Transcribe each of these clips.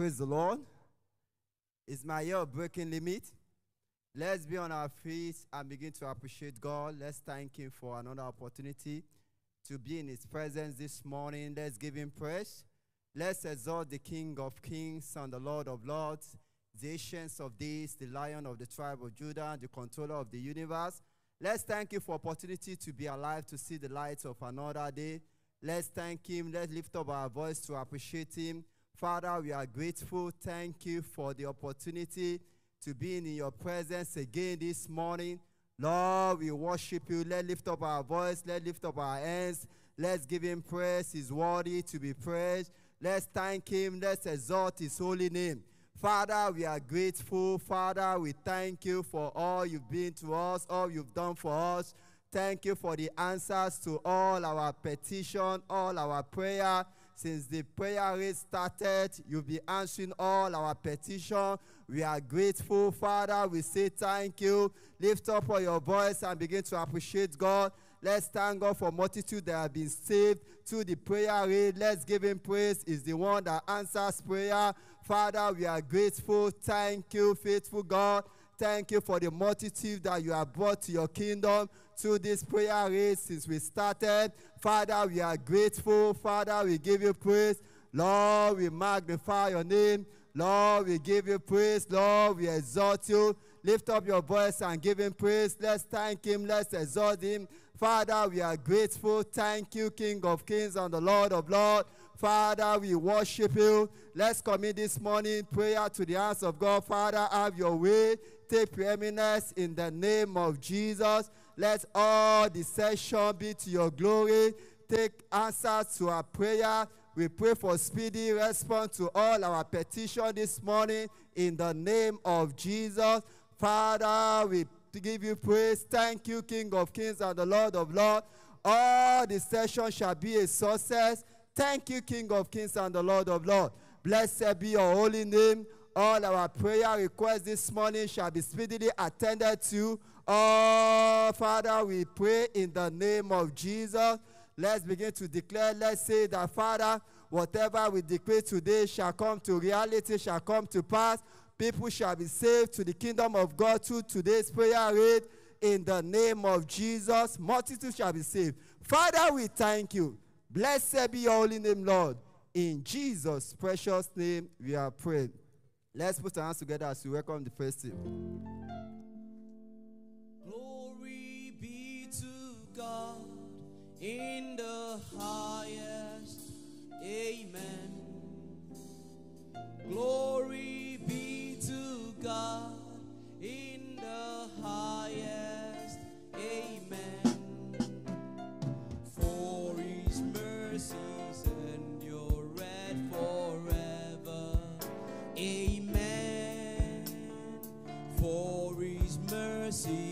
Praise the Lord. It's my year breaking limit. Let's be on our feet and begin to appreciate God. Let's thank Him for another opportunity to be in His presence this morning. Let's give Him praise. Let's exalt the King of Kings and the Lord of Lords, the ancients of days, the Lion of the tribe of Judah, the controller of the universe. Let's thank Him for opportunity to be alive to see the light of another day. Let's thank Him. Let's lift up our voice to appreciate Him. Father, we are grateful. Thank you for the opportunity to be in your presence again this morning. Lord, we worship you. Let's lift up our voice. Let's lift up our hands. Let's give him praise. He's worthy to be praised. Let's thank him. Let's exalt his holy name. Father, we are grateful. Father, we thank you for all you've been to us, all you've done for us. Thank you for the answers to all our petition, all our prayer. Since the prayer raid started, you'll be answering all our petition. We are grateful, Father. We say thank you. Lift up all your voice and begin to appreciate God. Let's thank God for multitude that have been saved through the prayer raid. Let's give him praise. Is the one that answers prayer. Father, we are grateful. Thank you, faithful God. Thank you for the multitude that you have brought to your kingdom through this prayer raid since we started. Father, we are grateful. Father, we give you praise. Lord, we magnify your name. Lord, we give you praise. Lord, we exalt you. Lift up your voice and give him praise. Let's thank him. Let's exalt him. Father, we are grateful. Thank you, King of kings and the Lord of lords. Father, we worship you. Let's commit this morning prayer to the hands of God. Father, have your way. Take preeminence in the name of Jesus. Let all the session be to your glory. Take answers to our prayer. We pray for speedy response to all our petition this morning in the name of Jesus. Father, we give you praise. Thank you, King of Kings and the Lord of Lords. All the session shall be a success. Thank you, King of Kings and the Lord of Lords. Blessed be your holy name. All our prayer requests this morning shall be speedily attended to. Oh, Father, we pray in the name of Jesus. Let's begin to declare. Let's say that, Father, whatever we decree today shall come to reality, shall come to pass. People shall be saved to the kingdom of God through today's prayer raid. In the name of Jesus, multitudes shall be saved. Father, we thank you. Blessed be your holy name, Lord. In Jesus' precious name, we are praying. Let's put our hands together as we welcome the first team. Glory be to God in the highest. Amen. Glory be to God in the highest. Amen. For his mercies mercy.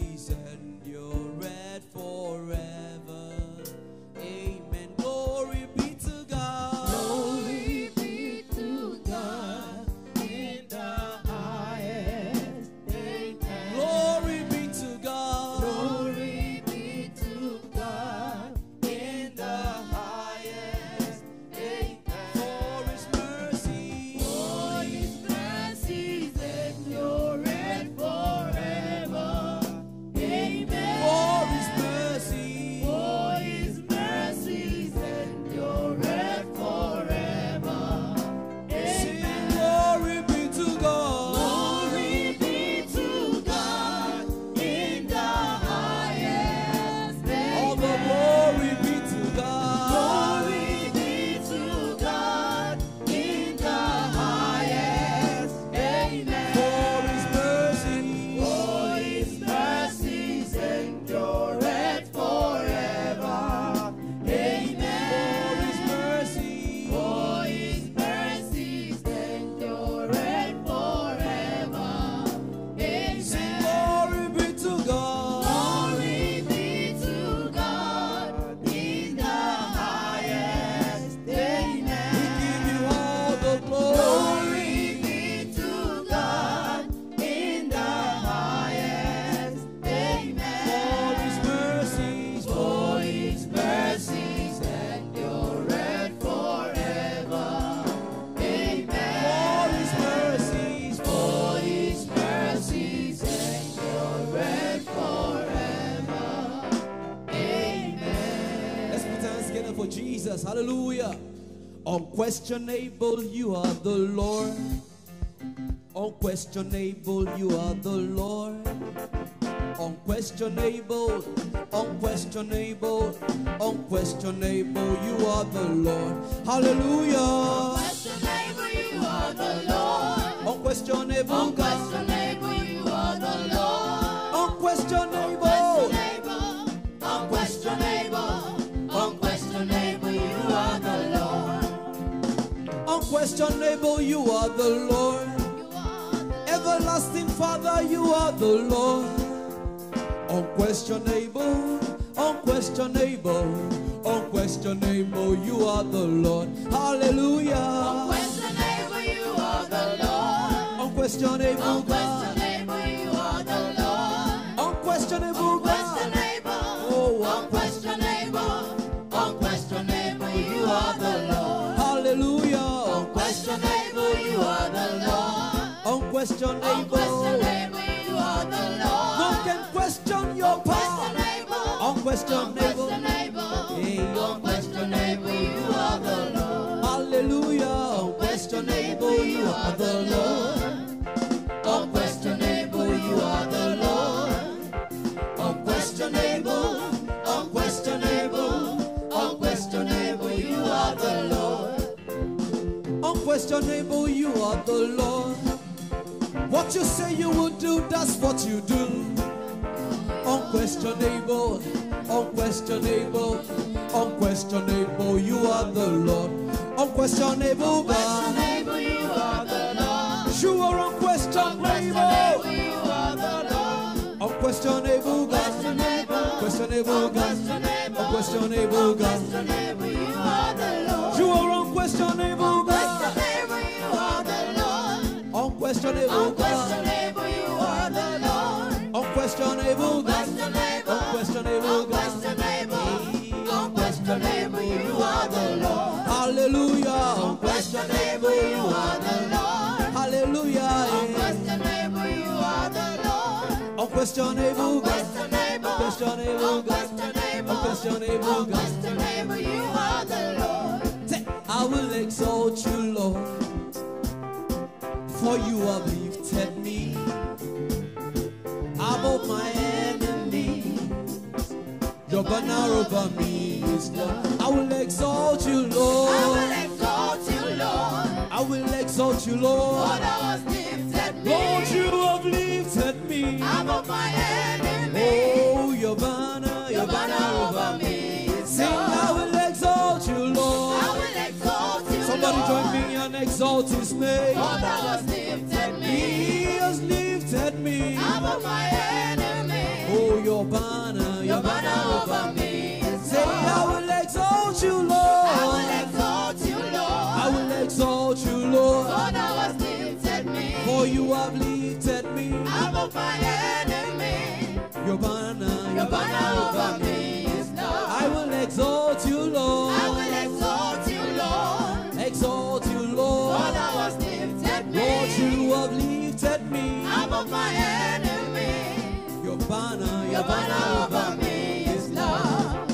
Unquestionable, you are the Lord. Unquestionable, you are the Lord. Unquestionable, unquestionable, unquestionable, you are the Lord. Hallelujah. Are the Lord. You are the Everlasting Father, you are the Lord. Unquestionable, Unquestionable, you are the Lord. Unquestionable, God. Unquestionable, Unquestionable, unquestionable, you are the Lord. Hallelujah. Unquestionable, you are the Lord. Hallelujah. eh. Unquestionable, you are the Lord. Unquestionable, Unquestionable, Unquestionable, unquestionable, Unquestionable, unquestionable, you are the Lord. I will exalt you, Lord, for you have lifted me above my enemies. Your banner over me is love. I will exalt you, Lord. I will exalt you, Lord. I will exalt you, Lord. For thou hast lifted me Lord, you have lifted me. above my enemy. Oh, your banner, Your banner over me is love. I will exalt you, Lord. I will exalt you, Somebody Lord. join me and exalt his name. For thou hast above my enemy. Oh, your banner, Your banner over me Say, I will exalt you, Lord. I will exalt you, Lord. I will exalt you, Lord. For thou hast lifted me For you have lifted me. above my enemy. Your banner, Your banner over me is love. I will exalt you, Lord. I will exalt you, Lord. Exalt you, Lord. For thou hast lifted me Lord, you have lifted me. above my enemy. Your banner, over me is love.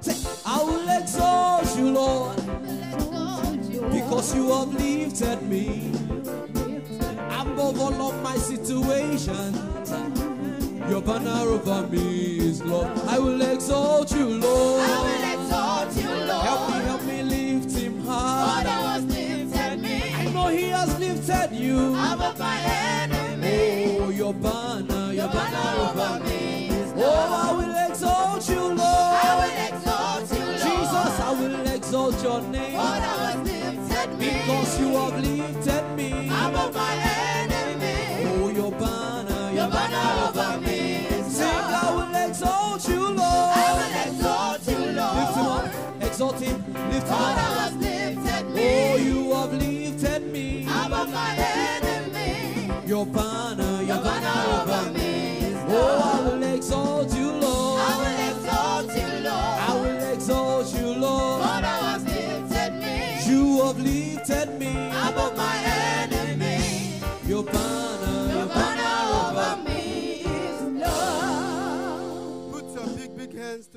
Say, I will exalt you, Lord, because you have lifted me above all of my situations. Your banner over me is love. I will exalt you, Lord. I will exalt you, Help me, help me lift him high. thou hast lifted I know he has lifted you. above my enemy. Oh, your banner, Your your banner over me. Oh, I will exalt you, Lord. I will exalt you, Lord. Jesus, I will exalt your name thou hast lifted me because you have lifted me. above my enemy. Oh, your banner, Your your banner over me Sing, I will exalt you, Lord. I will exalt you, Lord. Lift him up, exalt him, lift him thou up. hast lifted me Oh, you have lifted me. above my enemy. Your banner,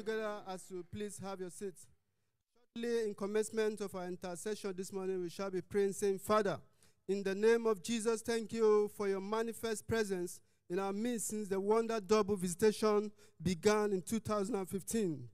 together as you please have your seats. Shortly, in commencement of our intercession this morning, we shall be praying, saying, Father, in the name of Jesus, thank you for your manifest presence in our midst since the wonder double visitation began in 2015.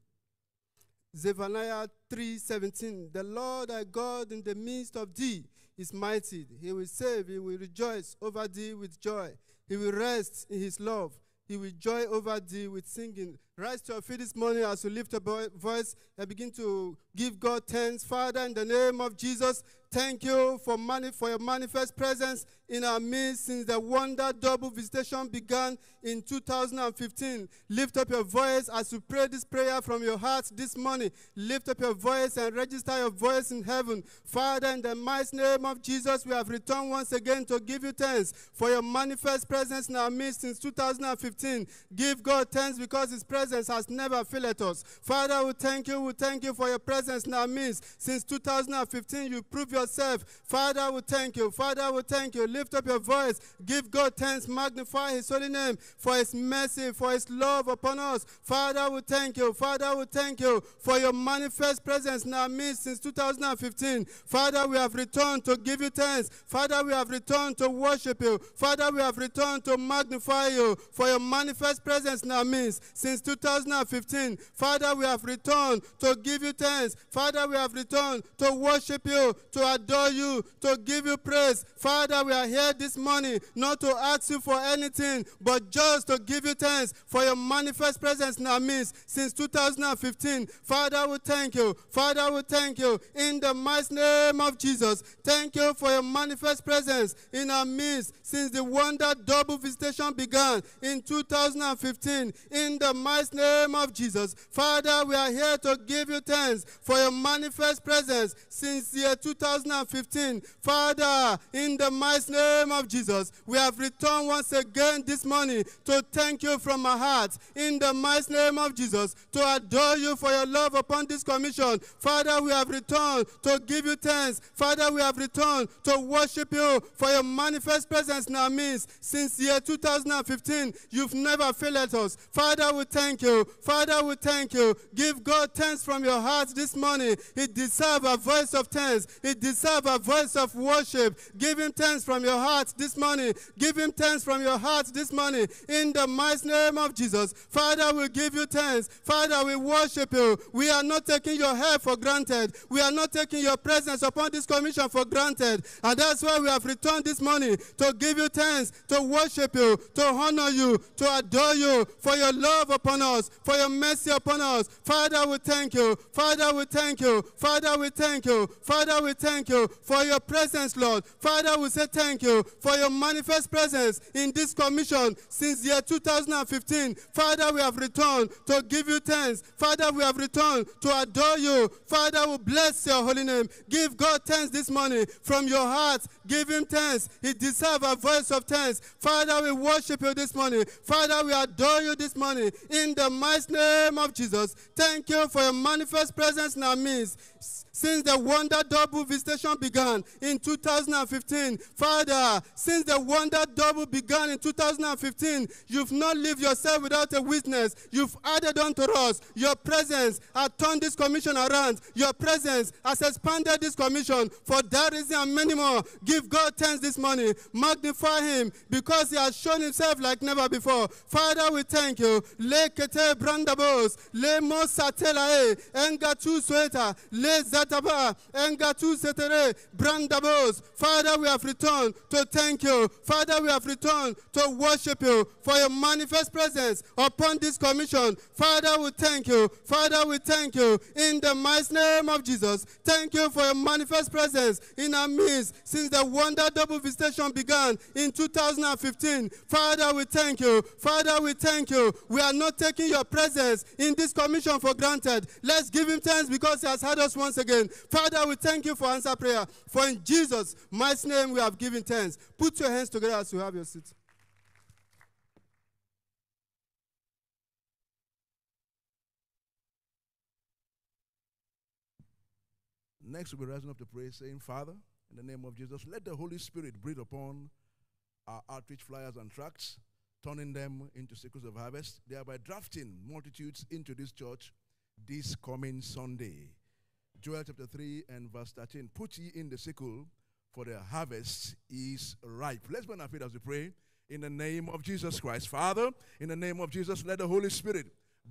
Zephaniah 3:17 The Lord thy God in the midst of thee is mighty. He will save, he will rejoice over thee with joy. He will rest in his love. He will joy over thee with singing. Rise to your feet this morning as you lift a voice and begin to give God thanks. Father, in the name of Jesus, thank you for, mani- for your manifest presence in our midst since the wonder double visitation began in 2015. Lift up your voice as you pray this prayer from your heart this morning. Lift up your voice and register your voice in heaven. Father, in the mighty name of Jesus, we have returned once again to give you thanks for your manifest presence in our midst since 2015. Give God thanks because his presence has never failed us. Father, we thank you. We thank you for your presence in our midst. Since 2015, you prove yourself. Father, we thank you. Father, we thank you. Lift up your voice. Give God thanks. Magnify his holy name for his mercy, for his love upon us. Father, we thank you. Father, we thank you for your manifest presence in our midst since 2015. Father, we have returned to give you thanks. Father, we have returned to worship you. Father, we have returned to magnify you for your manifest presence in our midst since 2015. Father, we have returned to give you thanks. Father, we have returned to worship you, to adore you, to give you praise. Father, we are here this morning not to ask you for anything, but just to give you thanks for your manifest presence in our midst since 2015. Father, we thank you. Father, we thank you. In the mighty name of Jesus, thank you for your manifest presence in our midst since the wonder double visitation began in 2015. In the mighty name of Jesus, Father, we are here to give you thanks for your manifest presence since year 2015. Father, in the mighty name of Jesus, we have returned once again this morning to thank you from our hearts. In the mighty name of Jesus, to adore you for your love upon this commission. Father, we have returned to give you thanks. Father, we have returned to worship you for your manifest presence our midst. Since year 2015, you've never failed us. Father, we thank you. Father, we thank you. Give God thanks from your heart this morning. He deserves a voice of thanks. He deserves a voice of worship. Give him thanks from your heart this morning. Give him thanks from your heart this morning. In the mighty name of Jesus. Father, we give you thanks. Father, we worship you. We are not taking your help for granted. We are not taking your presence upon this commission for granted. And that's why we have returned this morning to give you thanks, to worship you, to honor you, to adore you for your love upon us, for your mercy upon us. Father, we thank you. Father, we thank you. Father, we thank you. Father, we thank you for your presence, Lord. Father, we say thank you for your manifest presence in this commission since year 2015. Father, we have returned to give you thanks. Father, we have returned to adore you. Father, we bless your holy name. Give God thanks this morning from your heart. Give him thanks. He deserves a voice of thanks. Father, we worship you this morning. Father, we adore you this morning. In the mighty name of Jesus, thank you for your manifest presence in our midst since the wonder double visitation began in 2015. Father, since the wonder double began in 2015, you've not lived yourself without a witness. You've added unto us. Your presence has turned this commission around. Your presence has expanded this commission. For that reason and many more, give God thanks this morning. Magnify him because he has shown himself like never before. Father, we thank you. Le kete brandabos, le mosatelae, engatu sweta, le zataba, engatu setere, brandabos. Father, we have returned to thank you. Father, we have returned to worship you for your manifest presence upon this commission. Father, we thank you. Father, we thank you in the mighty name of Jesus. Thank you for your manifest presence in our midst since the wonder double visitation began in 2015. Father, we thank you. Father, we thank you. We are not taking your presence in this commission for granted. Let's give him thanks because he has had us once again. Father, we thank you for answer prayer. For in Jesus' mighty name we have given thanks. Put your hands together as you have your seat. Next, we'll be rising up to pray, saying, Father, in the name of Jesus, let the Holy Spirit breathe upon our outreach flyers and tracts, turning them into sickles of harvest, thereby drafting multitudes into this church this coming Sunday. Joel chapter 3 and verse 13. Put ye in the sickle, for the harvest is ripe. Let's burn our feet as we pray. In the name of Jesus Christ. Father, in the name of Jesus, let the Holy Spirit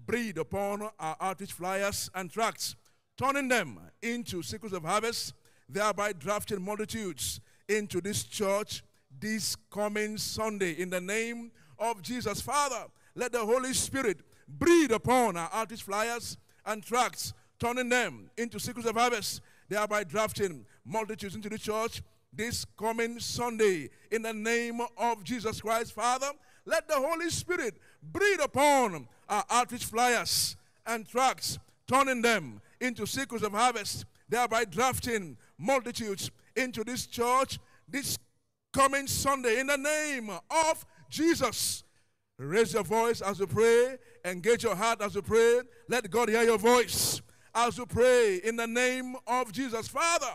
breathe upon our outreach flyers and tracts, turning them into sickles of harvest, thereby drafting multitudes into this church this coming Sunday. In the name of Jesus. Father, let the Holy Spirit breathe upon our outreach flyers and tracts, turning them into sickles of harvest, thereby drafting multitudes into the church this coming Sunday. In the name of Jesus Christ, Father, let the Holy Spirit breathe upon our outreach flyers and tracts, turning them into sickles of harvest, thereby drafting multitudes into this church this coming Sunday. In the name of Jesus. Raise your voice as you pray. Engage your heart as you pray. Let God hear your voice as you pray in the name of Jesus. Father,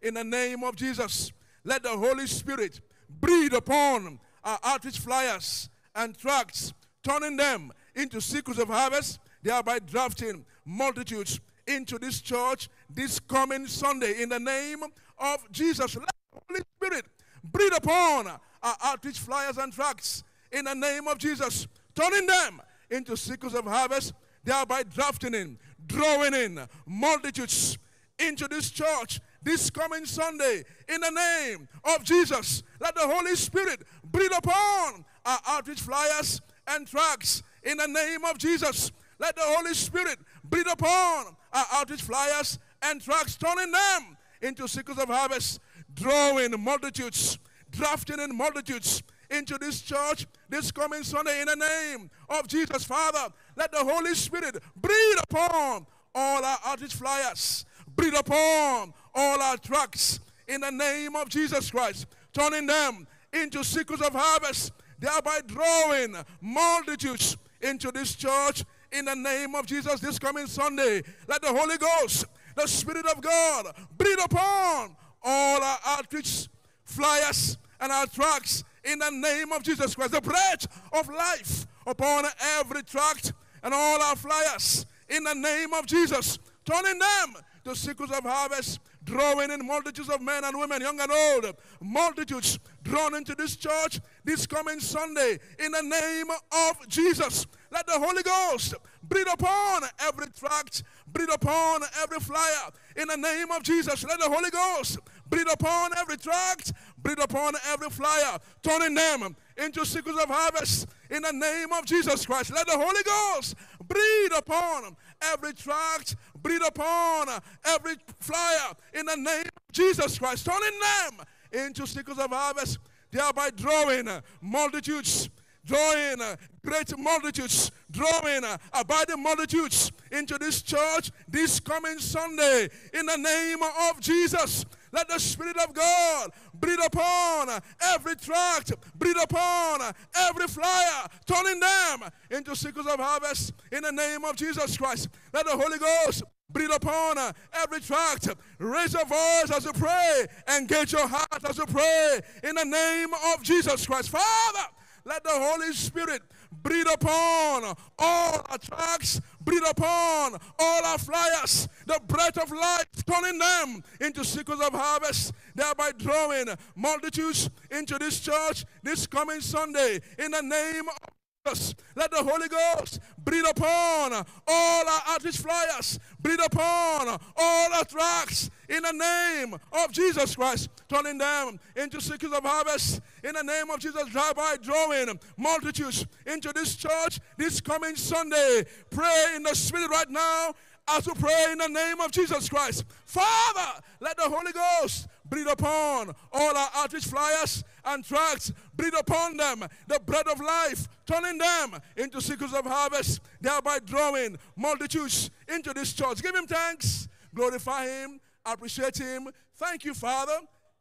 in the name of Jesus, let the Holy Spirit breathe upon our outreach flyers and tracts, turning them into sickles of harvest, thereby drafting multitudes into this church this coming Sunday. In the name of Jesus, let the Holy Spirit breathe upon our outreach flyers and tracts in the name of Jesus, turning them into sickles of harvest, thereby drafting in, drawing in multitudes into this church this coming Sunday in the name of Jesus. Let the Holy Spirit breathe upon our outreach flyers and tracts in the name of Jesus. Let the Holy Spirit breathe upon our outreach flyers and tracts, turning them into sickles of harvest, drawing multitudes, drafting in multitudes into this church this coming Sunday in the name of Jesus. Father, let the Holy Spirit breathe upon all our outreach flyers, breathe upon all our tracts in the name of Jesus Christ, turning them into sickles of harvest, thereby drawing multitudes into this church in the name of Jesus this coming Sunday. Let the Holy Ghost, the Spirit of God, breathe upon all our outreach flyers and our tracts in the name of Jesus Christ. The bread of life upon every tract and all our flyers in the name of Jesus. Turning them to sickles of harvest, drawing in multitudes of men and women, young and old, multitudes drawn into this church this coming Sunday in the name of Jesus. Let the Holy Ghost breathe upon every tract, breathe upon every flyer in the name of Jesus. Let the Holy Ghost breathe upon every tract, breathe upon every flyer, turning them into sickles of harvest in the name of Jesus Christ. Let the Holy Ghost breathe upon every tract, breathe upon every flyer in the name of Jesus Christ, turning them into sickles of harvest, thereby drawing multitudes drawing great multitudes, drawing abiding multitudes into this church this coming Sunday in the name of Jesus. Let the Spirit of God breathe upon every tract, breathe upon every flyer, turning them into sickles of harvest in the name of Jesus Christ. Let the Holy Ghost breathe upon every tract. Raise your voice as you pray. Engage your heart as you pray in the name of Jesus Christ. Father, let the Holy Spirit breathe upon all our tracts, breathe upon all our flyers, the breath of life, turning them into sickles of harvest, thereby drawing multitudes into this church this coming Sunday in the name of. Let the Holy Ghost breathe upon all our outreach flyers, breathe upon all our tracts in the name of Jesus Christ, turning them into seekers of harvest in the name of Jesus, drive by drawing multitudes into this church this coming Sunday. Pray in the Spirit right now as we pray in the name of Jesus Christ. Father, let the Holy Ghost breathe upon all our outreach flyers and tracts, breathe upon them the bread of life, turning them into sickles of harvest, thereby drawing multitudes into this church. Give him thanks, glorify him, appreciate him. Thank you, Father.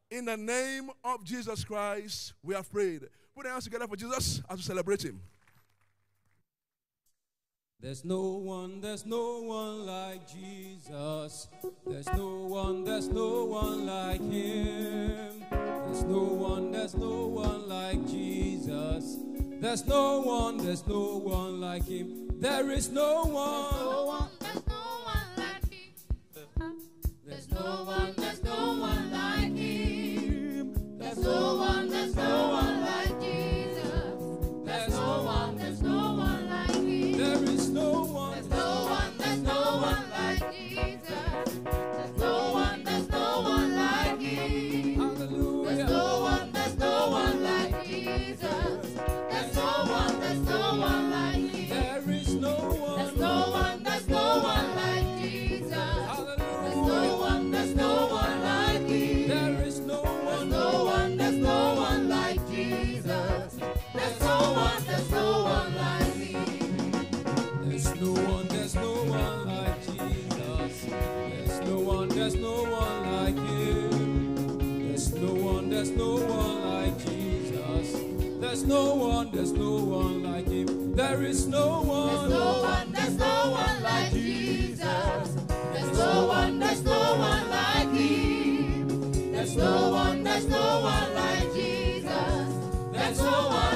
In the name of Jesus Christ, we have prayed. Put your hands together for Jesus as we celebrate him. There's no one, there's no one like Jesus. There's no one, there's no one like him. There's no one, there's no one like Jesus. There's no one, there's no one like him. There is no one. There's no one, there's no one like him. no one, there's no one like him. There is no one. There's no one, there's no one like Jesus. There's no one, there's no one like him. There's no one, there's no one like Jesus. There's no one.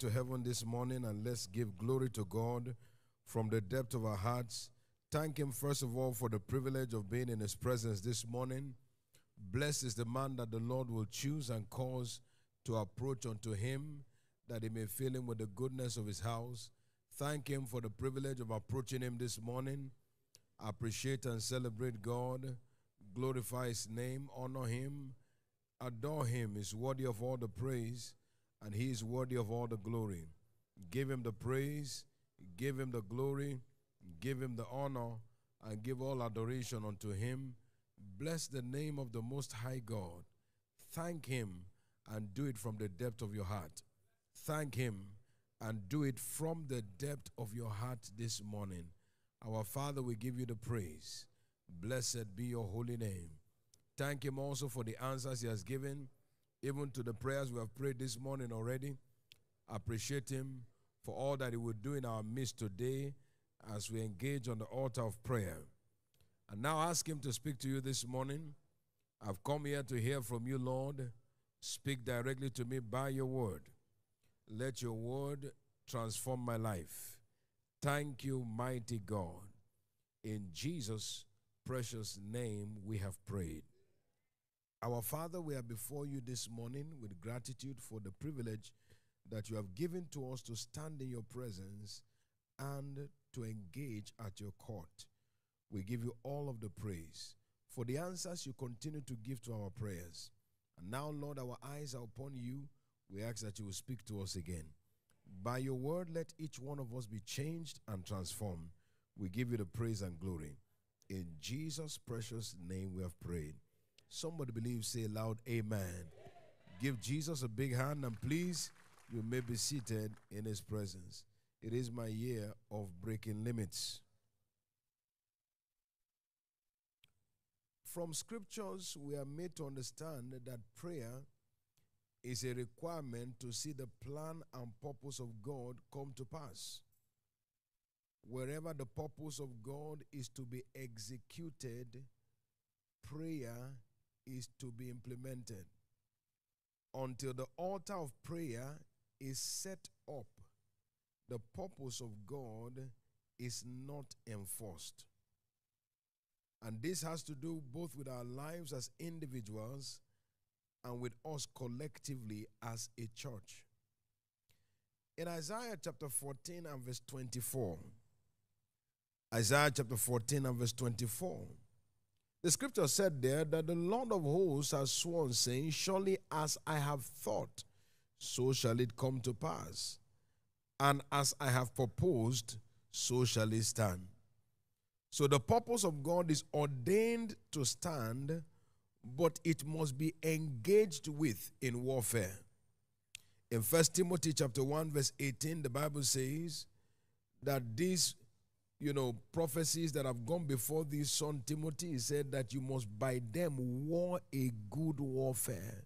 To heaven this morning and let's give glory to God from the depth of our hearts. Thank Him, first of all, for the privilege of being in His presence this morning. Blessed is the man that the Lord will choose and cause to approach unto Him, that He may fill him with the goodness of His house. Thank Him for the privilege of approaching Him this morning. Appreciate and celebrate God. Glorify His name, honor Him, adore Him. Is worthy of all the praise and he is worthy of all the glory. Give him the praise, give him the glory, give him the honor, and give all adoration unto him. Bless the name of the Most High God. Thank him and do it from the depth of your heart. Thank him and do it from the depth of your heart this morning. Our Father, we give you the praise. Blessed be your holy name. Thank him also for the answers he has given even to the prayers we have prayed this morning already. Appreciate Him for all that He will do in our midst today as we engage on the altar of prayer. And now ask Him to speak to you this morning. I've come here to hear from you, Lord. Speak directly to me by your word. Let your word transform my life. Thank you, mighty God. In Jesus' precious name we have prayed. Our Father, we are before you this morning with gratitude for the privilege that you have given to us to stand in your presence and to engage at your court. We give you all of the praise for the answers you continue to give to our prayers. And now, Lord, our eyes are upon you. We ask that you will speak to us again. By your word, let each one of us be changed and transformed. We give you the praise and glory. In Jesus' precious name we have prayed. Somebody believe, say loud, Amen. Give Jesus a big hand and please, you may be seated in his presence. It is my year of breaking limits. From scriptures, we are made to understand that prayer is a requirement to see the plan and purpose of God come to pass. Wherever the purpose of God is to be executed, prayer is to be implemented. Until the altar of prayer is set up, the purpose of God is not enforced. And this has to do both with our lives as individuals and with us collectively as a church. In Isaiah chapter 14 and verse 24, Isaiah chapter 14 and verse 24, the scripture said there that the Lord of hosts has sworn, saying, Surely as I have thought, so shall it come to pass. And as I have proposed, so shall it stand. So the purpose of God is ordained to stand, but it must be engaged with in warfare. In 1 Timothy chapter 1 verse 18 the Bible says that these you know prophecies that have gone before this son Timothy he said that you must by them war a good warfare.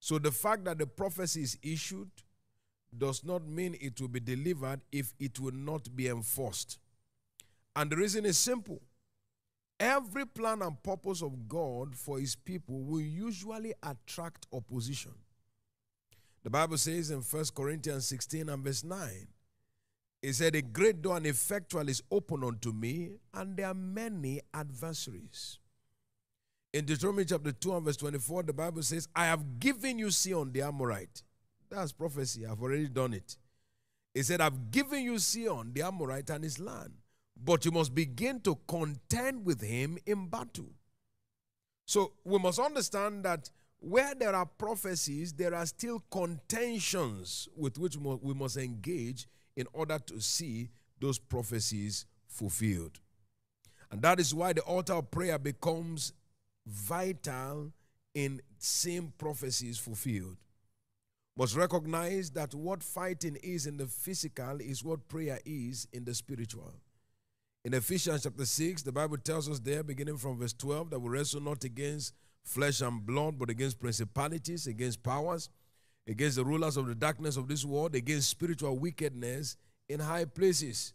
So the fact that the prophecy is issued does not mean it will be delivered if it will not be enforced. And the reason is simple. Every plan and purpose of God for his people will usually attract opposition. The Bible says in 1 Corinthians 16 and verse 9, it said, A great door and effectual is open unto me, and there are many adversaries. In Deuteronomy chapter 2 and verse 24, the Bible says, I have given you Sihon the Amorite. That's prophecy. I've already done it. He said, I've given you Sihon the Amorite and his land, but you must begin to contend with him in battle. So we must understand that where there are prophecies, there are still contentions with which we must engage in order to see those prophecies fulfilled. And that is why the altar of prayer becomes vital in seeing prophecies fulfilled. Must recognize that what fighting is in the physical is what prayer is in the spiritual. In Ephesians chapter 6, the Bible tells us there, beginning from verse 12, that we wrestle not against flesh and blood, but against principalities, against powers, against the rulers of the darkness of this world, against spiritual wickedness in high places.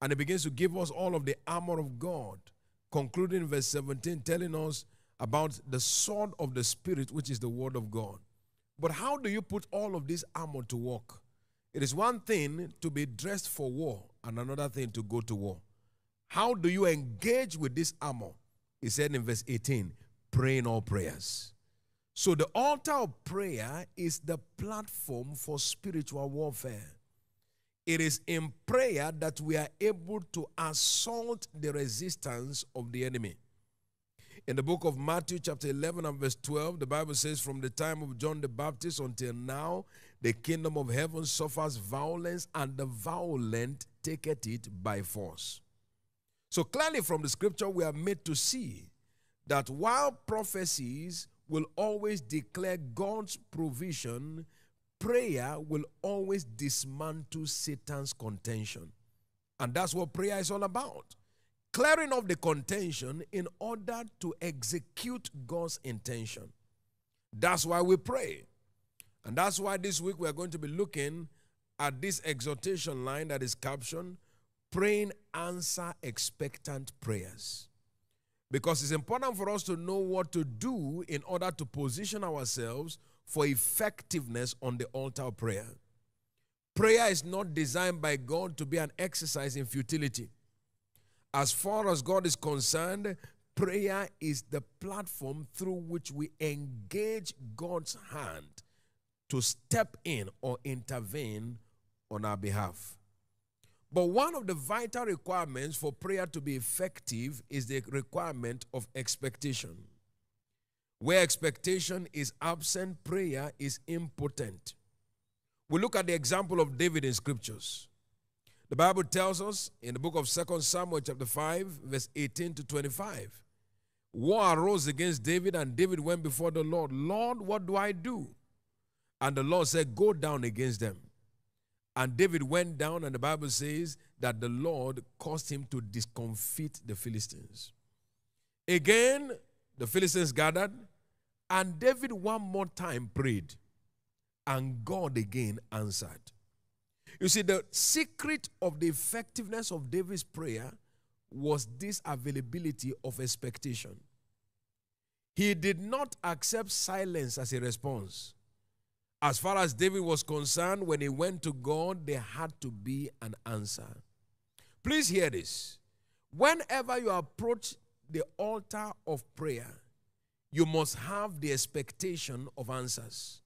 And it begins to give us all of the armor of God, concluding verse 17, telling us about the sword of the Spirit, which is the word of God. But how do you put all of this armor to work? It is one thing to be dressed for war and another thing to go to war. How do you engage with this armor? He said in verse 18, praying all prayers. So the altar of prayer is the platform for spiritual warfare. It is in prayer that we are able to assault the resistance of the enemy. In the book of Matthew, chapter 11 and verse 12, the Bible says, From the time of John the Baptist until now, the kingdom of heaven suffers violence, and the violent taketh it by force. So clearly, from the scripture, we are made to see that while prophecies will always declare God's provision, prayer will always dismantle Satan's contention. And that's what prayer is all about. Clearing off the contention in order to execute God's intention. That's why we pray. And that's why this week we're going to be looking at this exhortation line that is captioned Praying Answer Expectant Prayers. Because it's important for us to know what to do in order to position ourselves for effectiveness on the altar of prayer. Prayer is not designed by God to be an exercise in futility. As far as God is concerned, prayer is the platform through which we engage God's hand to step in or intervene on our behalf. But one of the vital requirements for prayer to be effective is the requirement of expectation. Where expectation is absent, prayer is impotent. We look at the example of David in scriptures. The Bible tells us in the book of 2 Samuel, chapter 5, verse 18 to 25. War arose against David, and David went before the Lord. Lord, what do I do? And the Lord said, Go down against them. And David went down, and the Bible says that the Lord caused him to discomfit the Philistines. Again, the Philistines gathered, and David one more time prayed, and God again answered. You see, the secret of the effectiveness of David's prayer was this availability of expectation. He did not accept silence as a response. As far as David was concerned, when he went to God, there had to be an answer. Please hear this. Whenever you approach the altar of prayer, you must have the expectation of answers.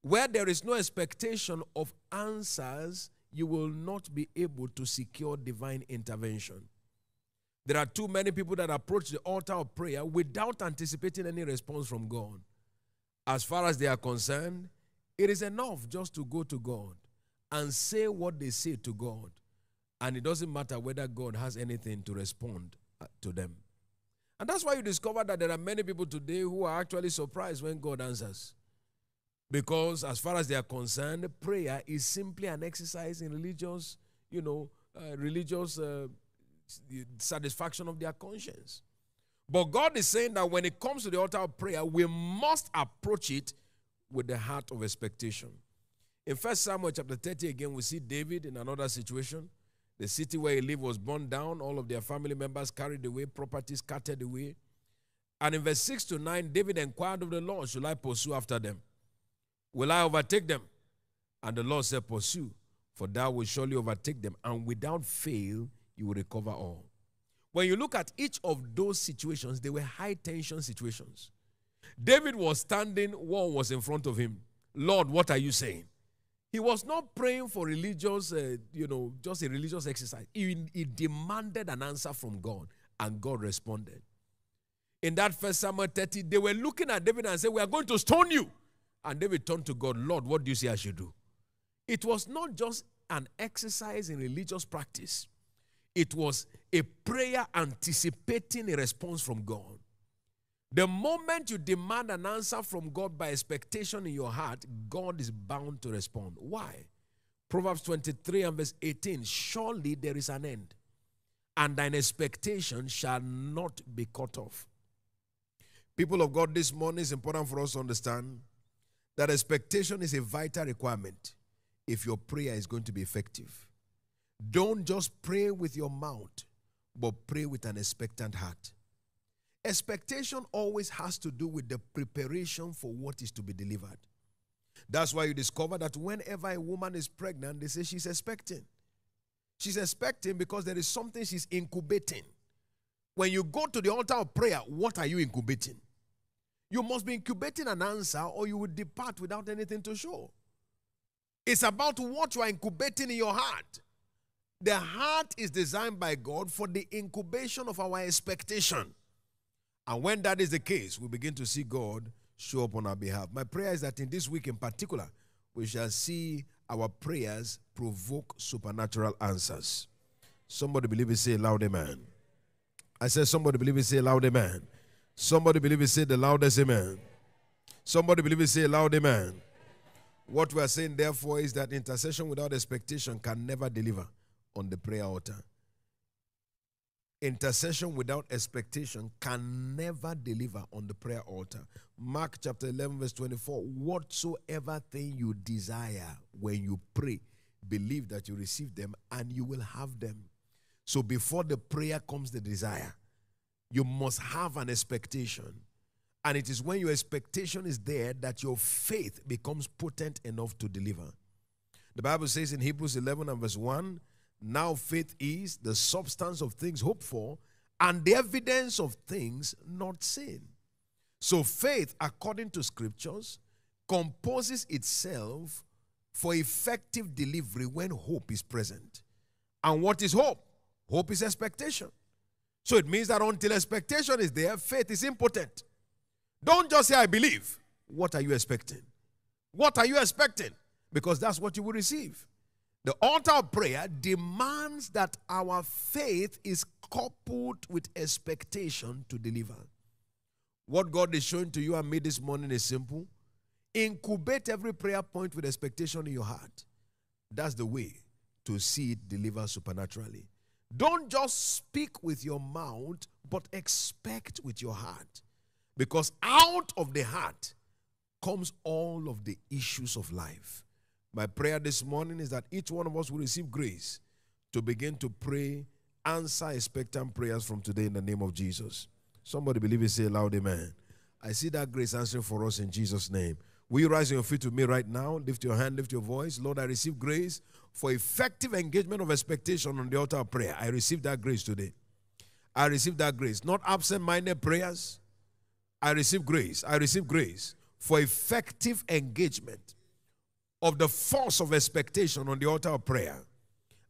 Where there is no expectation of answers, you will not be able to secure divine intervention. There are too many people that approach the altar of prayer without anticipating any response from God. As far as they are concerned, it is enough just to go to God and say what they say to God. And it doesn't matter whether God has anything to respond uh, to them. And that's why you discover that there are many people today who are actually surprised when God answers. Because as far as they are concerned, prayer is simply an exercise in religious, you know, uh, religious uh, satisfaction of their conscience. But God is saying that when it comes to the altar of prayer, we must approach it with the heart of expectation. In 1 Samuel chapter 30, again, we see David in another situation. The city where he lived was burned down, all of their family members carried away, properties scattered away. And in verse 6 to 9, David inquired of the Lord, Should I pursue after them? Will I overtake them? And the Lord said, Pursue, for thou wilt surely overtake them, and without fail you will recover all. When you look at each of those situations, they were high tension situations. David was standing, one was in front of him. Lord, what are you saying? He was not praying for religious, uh, you know, just a religious exercise. He, he demanded an answer from God, and God responded. In that first Samuel 30, they were looking at David and said, We are going to stone you. And David turned to God, Lord, what do you say I should do? It was not just an exercise in religious practice, it was a prayer anticipating a response from God. The moment you demand an answer from God by expectation in your heart, God is bound to respond. Why? Proverbs 23 and verse 18 Surely there is an end, and thine expectation shall not be cut off. People of God, this morning is important for us to understand that expectation is a vital requirement if your prayer is going to be effective. Don't just pray with your mouth, but pray with an expectant heart. Expectation always has to do with the preparation for what is to be delivered. That's why you discover that whenever a woman is pregnant, they say she's expecting. She's expecting because there is something she's incubating. When you go to the altar of prayer, what are you incubating? You must be incubating an answer or you will depart without anything to show. It's about what you are incubating in your heart. The heart is designed by God for the incubation of our expectation. And when that is the case, we begin to see God show up on our behalf. My prayer is that in this week in particular, we shall see our prayers provoke supernatural answers. Somebody believe it, say loud amen. I said, somebody believe it, say loud amen. Somebody believe it, say the loudest amen. Somebody believe it, say loud amen. What we are saying, therefore, is that intercession without expectation can never deliver on the prayer altar. Intercession without expectation can never deliver on the prayer altar. Mark chapter 11, verse 24 Whatsoever thing you desire when you pray, believe that you receive them and you will have them. So before the prayer comes the desire, you must have an expectation. And it is when your expectation is there that your faith becomes potent enough to deliver. The Bible says in Hebrews 11 and verse 1 Now faith is the substance of things hoped for and the evidence of things not seen. So faith, according to scriptures, composes itself for effective delivery when hope is present. And what is hope? Hope is expectation. So it means that until expectation is there, faith is impotent. Don't just say, I believe. What are you expecting? What are you expecting? Because that's what you will receive. The altar of prayer demands that our faith is coupled with expectation to deliver. What God is showing to you and me this morning is simple. Incubate every prayer point with expectation in your heart. That's the way to see it deliver supernaturally. Don't just speak with your mouth, but expect with your heart. Because out of the heart comes all of the issues of life. My prayer this morning is that each one of us will receive grace to begin to pray, answer expectant prayers from today in the name of Jesus. Somebody believe it, say loud, amen. I see that grace answering for us in Jesus' name. Will you rise on your feet to me right now? Lift your hand, lift your voice. Lord, I receive grace for effective engagement of expectation on the altar of prayer. I receive that grace today. I receive that grace. Not absent minded prayers. I receive grace. I receive grace for effective engagement of the force of expectation on the altar of prayer.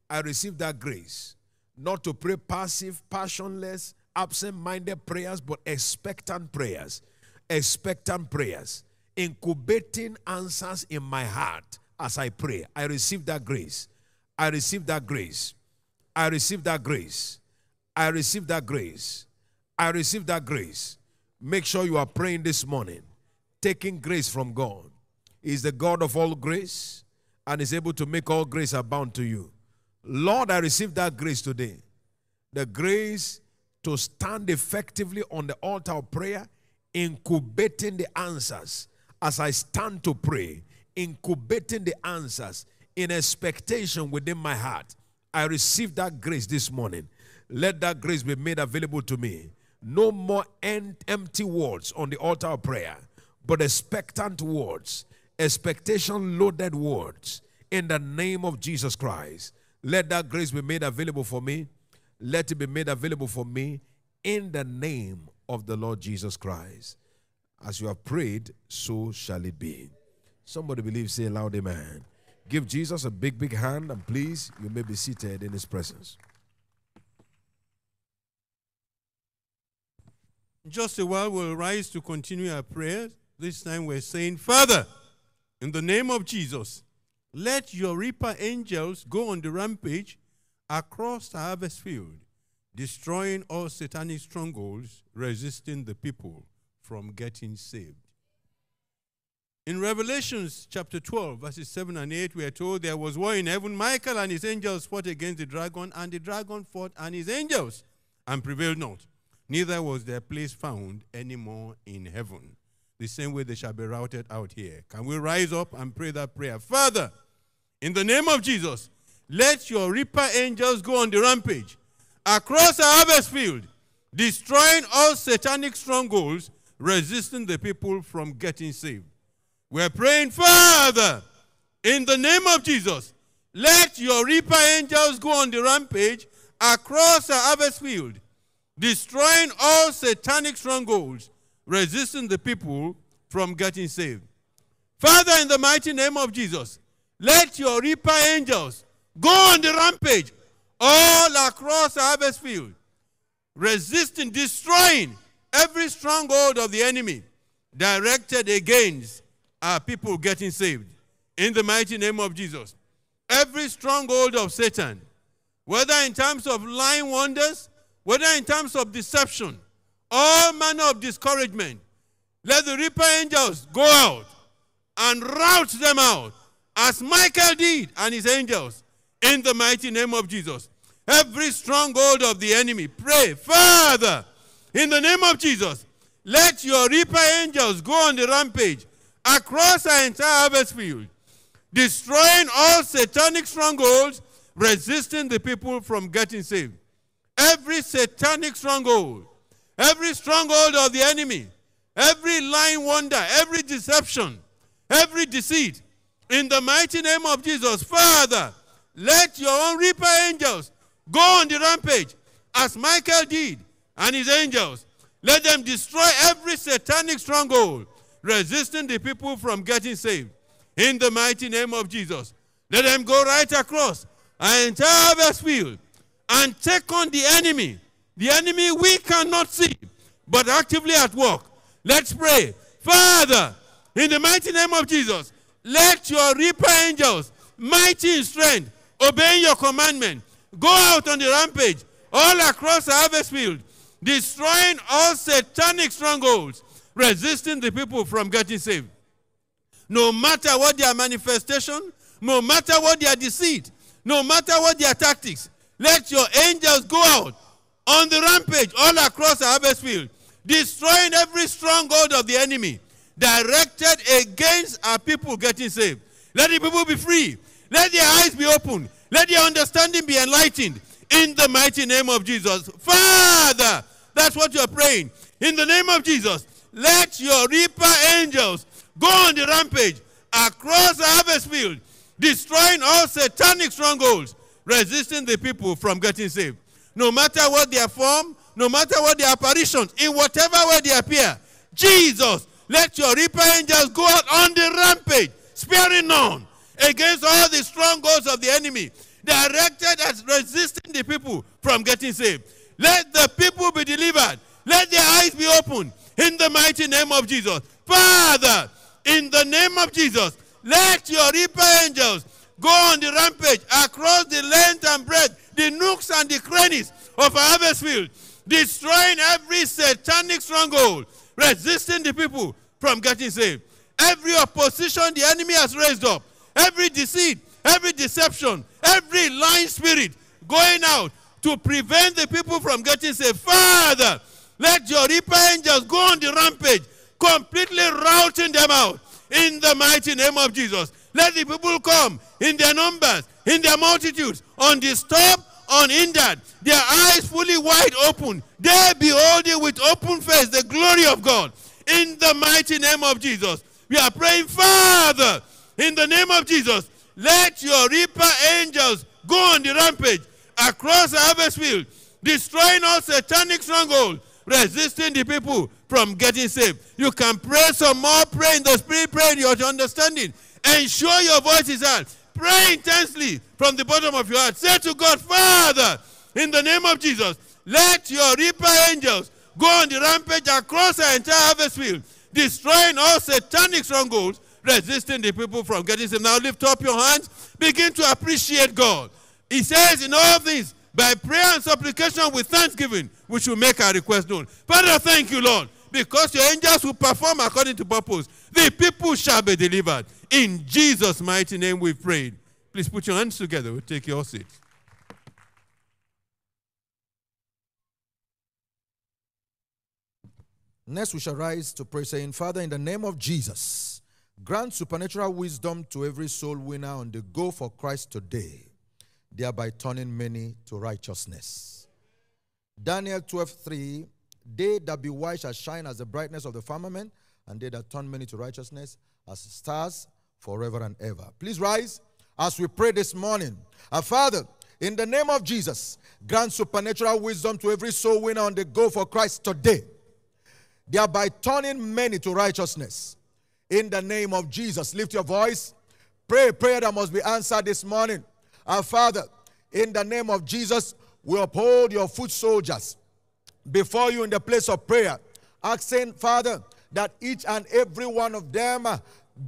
I receive that grace. Not to pray passive, passionless, absent minded prayers, but expectant prayers. Expectant prayers. Incubating answers in my heart as I pray. I receive that grace. I receive that grace. I receive that grace. I receive that grace. I receive that grace. Make sure you are praying this morning, taking grace from God. Is the God of all grace and is able to make all grace abound to you. Lord, I receive that grace today. The grace to stand effectively on the altar of prayer, incubating the answers as I stand to pray, incubating the answers in expectation within my heart. I receive that grace this morning. Let that grace be made available to me. No more empty words on the altar of prayer, but expectant words, expectation loaded words in the name of Jesus Christ. Let that grace be made available for me. Let it be made available for me in the name of the Lord Jesus Christ. As you have prayed, so shall it be. Somebody believe, say loud, amen. Give Jesus a big, big hand, and please, you may be seated in his presence. Just a while, we'll rise to continue our prayers. This time we're saying, Father, in the name of Jesus, let your reaper angels go on the rampage across the harvest field, destroying all satanic strongholds, resisting the people from getting saved. In Revelations chapter 12, verses 7 and 8, we are told there was war in heaven. Michael and his angels fought against the dragon, and the dragon fought and his angels and prevailed not. Neither was their place found anymore in heaven. The same way they shall be routed out here. Can we rise up and pray that prayer? Father, in the name of Jesus, let your reaper angels go on the rampage across our harvest field, destroying all satanic strongholds, resisting the people from getting saved. We're praying, Father, in the name of Jesus, let your reaper angels go on the rampage across our harvest field, destroying all satanic strongholds, resisting the people from getting saved. Father, in the mighty name of Jesus, let your reaper angels go on the rampage all across the harvest field, resisting, destroying every stronghold of the enemy directed against our people getting saved. In the mighty name of Jesus. Every stronghold of Satan, whether in terms of lying wonders, whether in terms of deception, all manner of discouragement. Let the reaper angels go out and rout them out, as Michael did and his angels, in the mighty name of Jesus. Every stronghold of the enemy, pray, Father, in the name of Jesus, let your reaper angels go on the rampage across our entire harvest field, destroying all satanic strongholds, resisting the people from getting saved. Every satanic stronghold, every stronghold of the enemy, every lying wonder, every deception, every deceit, in the mighty name of Jesus, Father, let your own reaper angels go on the rampage as Michael did and his angels. Let them destroy every satanic stronghold resisting the people from getting saved. In the mighty name of Jesus. Let them go right across our entire harvest field and take on the enemy. The enemy we cannot see, but actively at work. Let's pray. Father, in the mighty name of Jesus, let your reaper angels, mighty in strength, obeying your commandment, go out on the rampage all across the harvest field, destroying all satanic strongholds, resisting the people from getting saved. No matter what their manifestation, no matter what their deceit, no matter what their tactics, let your angels go out on the rampage all across the harvest field, destroying every stronghold of the enemy directed against our people getting saved. Let the people be free. Let their eyes be opened. Let their understanding be enlightened in the mighty name of Jesus. Father, that's what you're praying. In the name of Jesus, let your reaper angels go on the rampage across the harvest field, destroying all satanic strongholds, resisting the people from getting saved. No matter what their form, no matter what their apparitions, in whatever way they appear, Jesus, let your reaper angels go out on the rampage, sparing none, against all the strongholds of the enemy, directed at resisting the people from getting saved. Let the people be delivered. Let their eyes be opened in the mighty name of Jesus. Father, in the name of Jesus, let your reaper angels go on the rampage across the length and breadth, the nooks and the crannies of our harvest field, destroying every satanic stronghold, resisting the people from getting saved. Every opposition the enemy has raised up, every deceit, every deception, every lying spirit going out to prevent the people from getting saved. Father, let your reaper angels go on the rampage, completely routing them out in the mighty name of Jesus. Let the people come in their numbers, in their multitudes, undisturbed, unhindered, their eyes fully wide open. They beholding with open face the glory of God in the mighty name of Jesus. We are praying, Father, in the name of Jesus, let your reaper angels go on the rampage across the harvest field, destroying all satanic strongholds, resisting the people from getting saved. You can pray some more, pray in the spirit, pray in your understanding. Ensure your voice is heard. Pray intensely from the bottom of your heart. Say to God, Father, in the name of Jesus, let your reaper angels go on the rampage across the entire harvest field, destroying all satanic strongholds, resisting the people from getting saved. Now lift up your hands, begin to appreciate God. He says in all things, by prayer and supplication with thanksgiving, we should make our request known. Father, thank you, Lord, because your angels will perform according to purpose. The people shall be delivered. In Jesus' mighty name we prayed. Please put your hands together. We'll take your seat. Next, we shall rise to pray, saying, Father, in the name of Jesus, grant supernatural wisdom to every soul winner on the go for Christ today, thereby turning many to righteousness. Daniel 12 3 They that be wise shall shine as the brightness of the firmament, and they that turn many to righteousness as stars forever and ever. Please rise as we pray this morning. Our Father, in the name of Jesus, grant supernatural wisdom to every soul winner on the go for Christ today thereby turning many to righteousness. In the name of Jesus, lift your voice. Pray a prayer that must be answered this morning. Our Father, in the name of Jesus, we uphold your foot soldiers before you in the place of prayer, asking, Father, that each and every one of them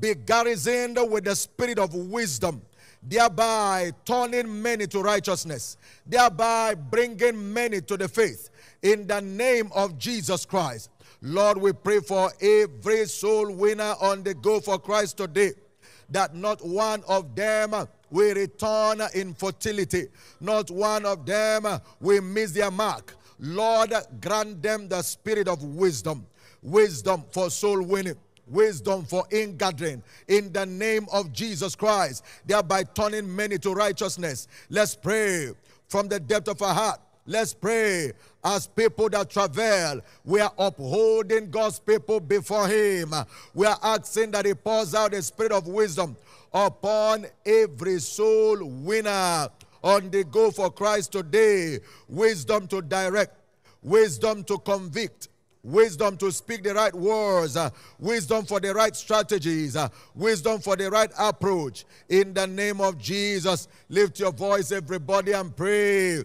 be garrisoned with the spirit of wisdom, thereby turning many to righteousness, thereby bringing many to the faith in the name of Jesus Christ. Lord, we pray for every soul winner on the go for Christ today that not one of them will return in fertility, not one of them will miss their mark. Lord, grant them the spirit of wisdom, wisdom for soul winning. Wisdom for ingathering in the name of Jesus Christ, thereby turning many to righteousness. Let's pray from the depth of our heart. Let's pray as people that travel. We are upholding God's people before Him. We are asking that He pours out the spirit of wisdom upon every soul winner on the go for Christ today. Wisdom to direct, wisdom to convict, wisdom to speak the right words, uh, wisdom for the right strategies, uh, wisdom for the right approach. In the name of Jesus, lift your voice, everybody, and pray.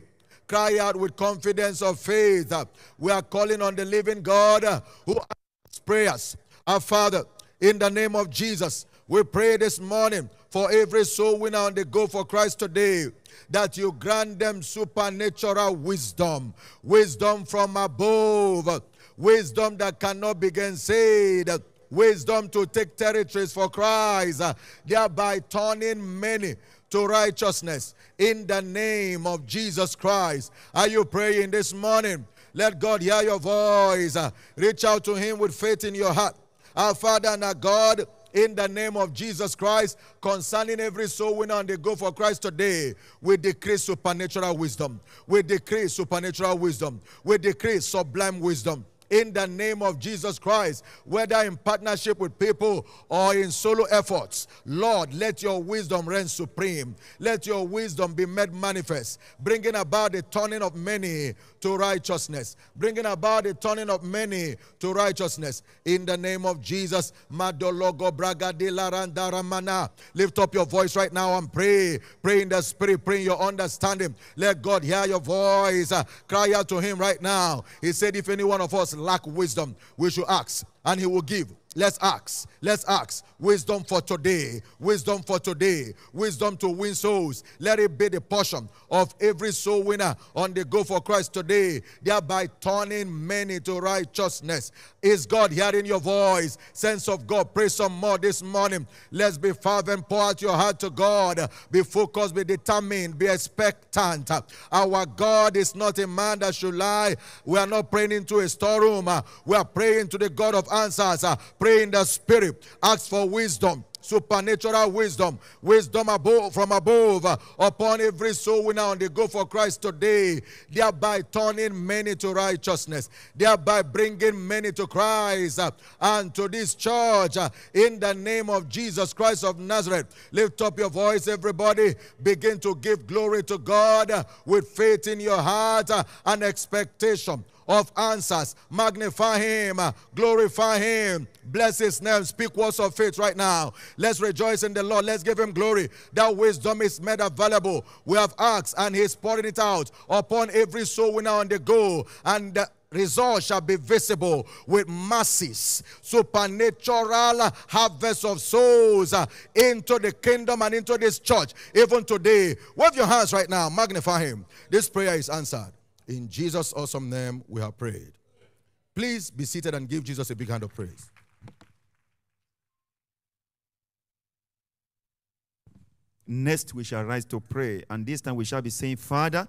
Cry out with confidence of faith. Uh, we are calling on the living God uh, who answers prayers. Our Father, in the name of Jesus, we pray this morning for every soul winner on the go for Christ today that you grant them supernatural wisdom, wisdom from above, wisdom that cannot be gainsaid, wisdom to take territories for Christ, thereby turning many to righteousness in the name of Jesus Christ. Are you praying this morning? Let God hear your voice. Reach out to Him with faith in your heart. Our Father and our God, in the name of Jesus Christ concerning every soul winner on the go for Christ today. We decree supernatural wisdom. We decree supernatural wisdom. We decree sublime wisdom in the name of Jesus Christ, whether in partnership with people or in solo efforts. Lord, let your wisdom reign supreme. Let your wisdom be made manifest, bringing about the turning of many to righteousness, bringing about the turning of many to righteousness. In the name of Jesus, Madologo Bragadilarandaramana. Lift up your voice right now and pray. Pray in the spirit, pray in your understanding. Let God hear your voice. Cry out to Him right now. He said, If any one of us lack wisdom, we should ask, and He will give. Let's ask. Let's ask. Wisdom for today. Wisdom for today. Wisdom to win souls. Let it be the portion of every soul winner on the go for Christ today, thereby turning many to righteousness. Is God hearing your voice? Sense of God. Pray some more this morning. Let's be fervent. Pour out your heart to God. Be focused, be determined, be expectant. Our God is not a man that should lie. We are not praying into a storeroom. We are praying to the God of answers. Pray in the spirit. Ask for wisdom supernatural wisdom, wisdom above, from above upon every soul winner on the go for Christ today, thereby turning many to righteousness, thereby bringing many to Christ and to this church in the name of Jesus Christ of Nazareth. Lift up your voice, everybody. Begin to give glory to God with faith in your heart and expectation of answers. Magnify him, glorify him, bless his name. Speak words of faith right now. Let's rejoice in the Lord. Let's give him glory. That wisdom is made available. We have asked, and he's pouring it out upon every soul winner on the go. And the result shall be visible with masses, supernatural harvest of souls into the kingdom and into this church. Even today, wave your hands right now, magnify him. This prayer is answered. In Jesus' awesome name, we have prayed. Please be seated and give Jesus a big hand of praise. Next, we shall rise to pray, and this time we shall be saying, Father,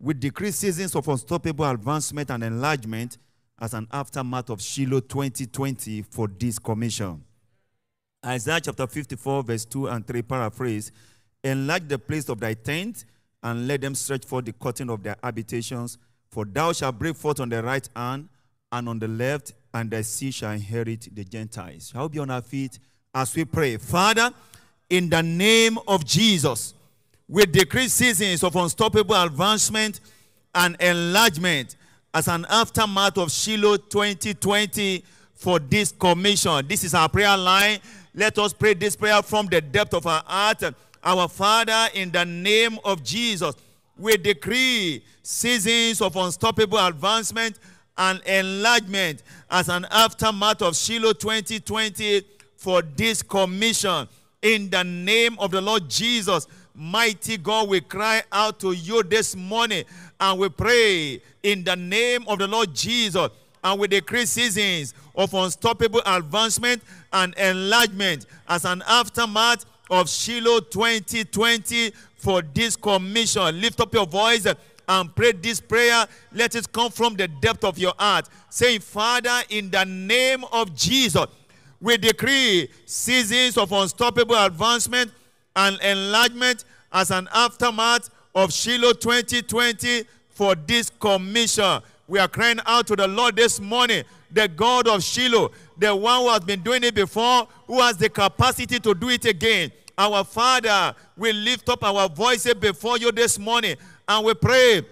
we decrease seasons of unstoppable advancement and enlargement as an aftermath of Shiloh 2020 for this commission. Isaiah chapter 54, verse 2 and 3 paraphrase Enlarge the place of thy tent and let them stretch forth the curtain of their habitations. For thou shalt break forth on the right hand and on the left, and thy seed shall inherit the Gentiles. Shall be on our feet as we pray? Father, in the name of Jesus, we decree seasons of unstoppable advancement and enlargement as an aftermath of Shiloh 2020 for this commission. This is our prayer line. Let us pray this prayer from the depth of our heart. Our Father, in the name of Jesus, we decree seasons of unstoppable advancement and enlargement as an aftermath of Shiloh 2020 for this commission. In the name of the Lord Jesus, Mighty God, we cry out to you this morning and we pray in the name of the Lord Jesus and we decree seasons of unstoppable advancement and enlargement as an aftermath of Shiloh 2020 for this commission. Lift up your voice and pray this prayer. Let it come from the depth of your heart. Saying, Father, in the name of Jesus, we decree seasons of unstoppable advancement and enlargement as an aftermath of Shiloh 2020 for this commission. We are crying out to the Lord this morning, the God of Shiloh, the one who has been doing it before, who has the capacity to do it again. Our Father, we lift up our voices before you this morning and we pray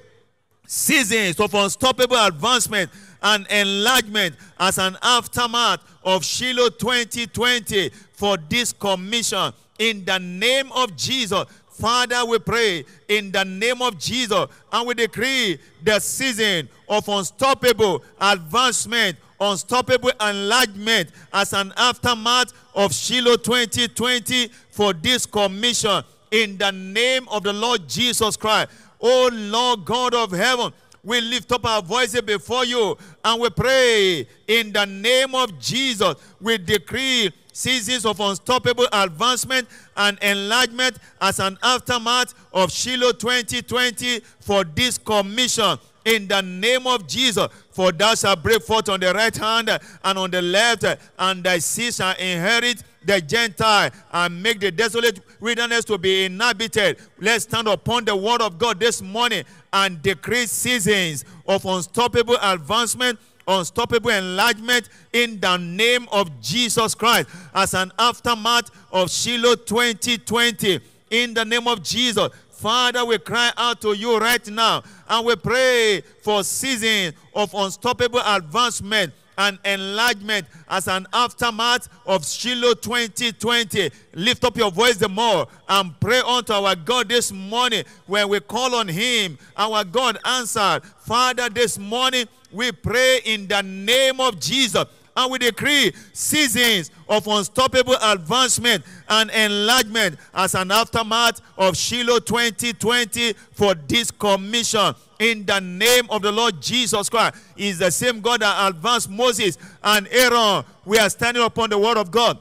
seasons of unstoppable advancement and enlargement as an aftermath of Shiloh 2020 for this commission. In the name of Jesus, Father, we pray in the name of Jesus and we decree the season of unstoppable advancement, unstoppable enlargement as an aftermath of Shiloh 2020 for this commission. In the name of the Lord Jesus Christ. Oh Lord God of heaven, we lift up our voices before you and we pray in the name of Jesus. We decree seasons of unstoppable advancement and enlargement as an aftermath of Shiloh 2020 for this commission. In the name of Jesus, for thou shalt break forth on the right hand and on the left, and thy seed shall inherit the Gentile and make the desolate wilderness to be inhabited. Let's stand upon the word of God this morning and decree seasons of unstoppable advancement, unstoppable enlargement in the name of Jesus Christ as an aftermath of Shiloh 2020. In the name of Jesus, Father, we cry out to you right now and we pray for season of unstoppable advancement and enlargement as an aftermath of Shiloh 2020. Lift up your voice the more and pray unto our God this morning when we call on Him. Our God answered. Father, this morning we pray in the name of Jesus and we decree seasons of unstoppable advancement and enlargement as an aftermath of Shiloh 2020 for this commission. In the name of the Lord Jesus Christ, is the same God that advanced Moses and Aaron. We are standing upon the word of God.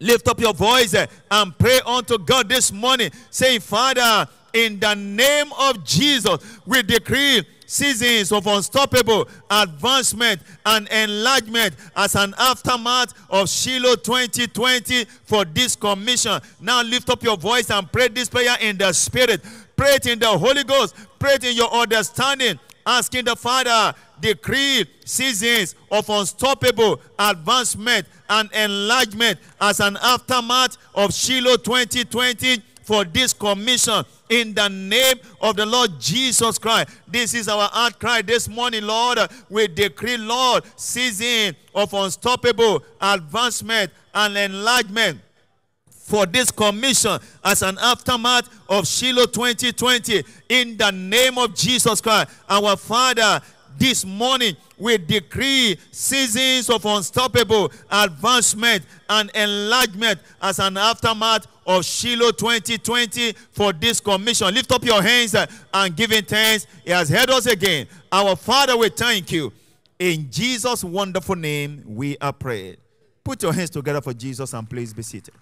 Lift up your voice eh, and pray unto God this morning, saying, Father, in the name of Jesus, we decree seasons of unstoppable advancement and enlargement as an aftermath of Shiloh 2020 for this commission. Now lift up your voice and pray this prayer in the Spirit. Pray it in the Holy Ghost. Pray it in your understanding. Asking the Father, decree seasons of unstoppable advancement and enlargement as an aftermath of Shiloh 2020 for this commission in the name of the Lord Jesus Christ. This is our heart cry this morning, Lord. We decree, Lord, season of unstoppable advancement and enlargement for this commission as an aftermath of Shiloh 2020 in the name of Jesus Christ. Our Father, this morning we decree seasons of unstoppable advancement and enlargement as an aftermath of Shiloh 2020 for this commission. Lift up your hands and give him thanks. He has heard us again. Our Father, we thank you. In Jesus' wonderful name, we are prayed. Put your hands together for Jesus and please be seated.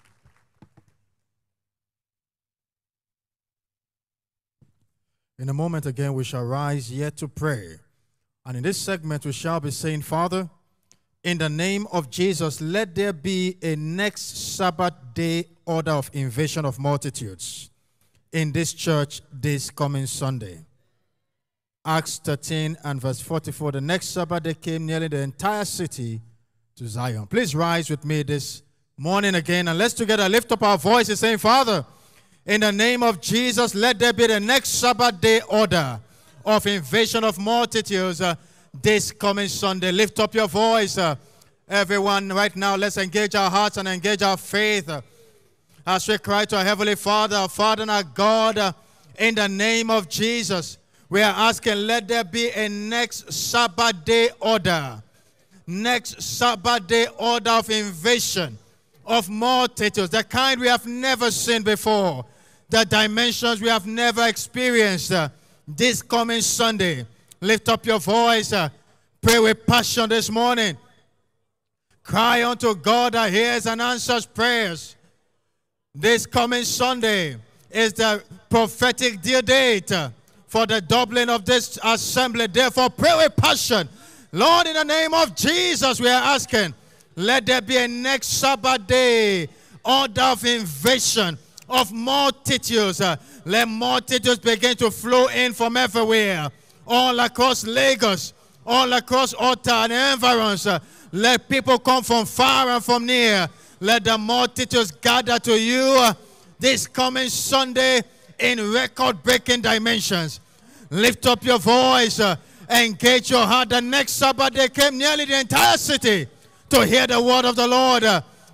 In a moment again, we shall rise yet to pray. And in this segment, we shall be saying, Father, in the name of Jesus, let there be a next Sabbath day order of invasion of multitudes in this church this coming Sunday. Acts 13 and verse 44. The next Sabbath day came nearly the entire city to Zion. Please rise with me this morning again and let's together lift up our voices saying, Father, in the name of Jesus, let there be the next Sabbath day order of invasion of multitudes uh, this coming Sunday. Lift up your voice. Uh, everyone, right now, let's engage our hearts and engage our faith uh, as we cry to our Heavenly Father, our Father and our God, uh, in the name of Jesus. We are asking, let there be a next Sabbath day order. Next Sabbath day order of invasion of multitudes, the kind we have never seen before the dimensions we have never experienced this coming Sunday. Lift up your voice. uh, pray with passion this morning. Cry unto God that hears and answers prayers. This coming Sunday is the prophetic dear date uh, for the doubling of this assembly. Therefore, pray with passion. Lord, in the name of Jesus, we are asking, let there be a next Sabbath day order of invasion of multitudes. Let multitudes begin to flow in from everywhere, all across Lagos, all across Ota and environs. Let people come from far and from near. Let the multitudes gather to you this coming Sunday in record breaking dimensions. Lift up your voice, engage your heart. The next Sabbath, they came nearly the entire city to hear the word of the Lord.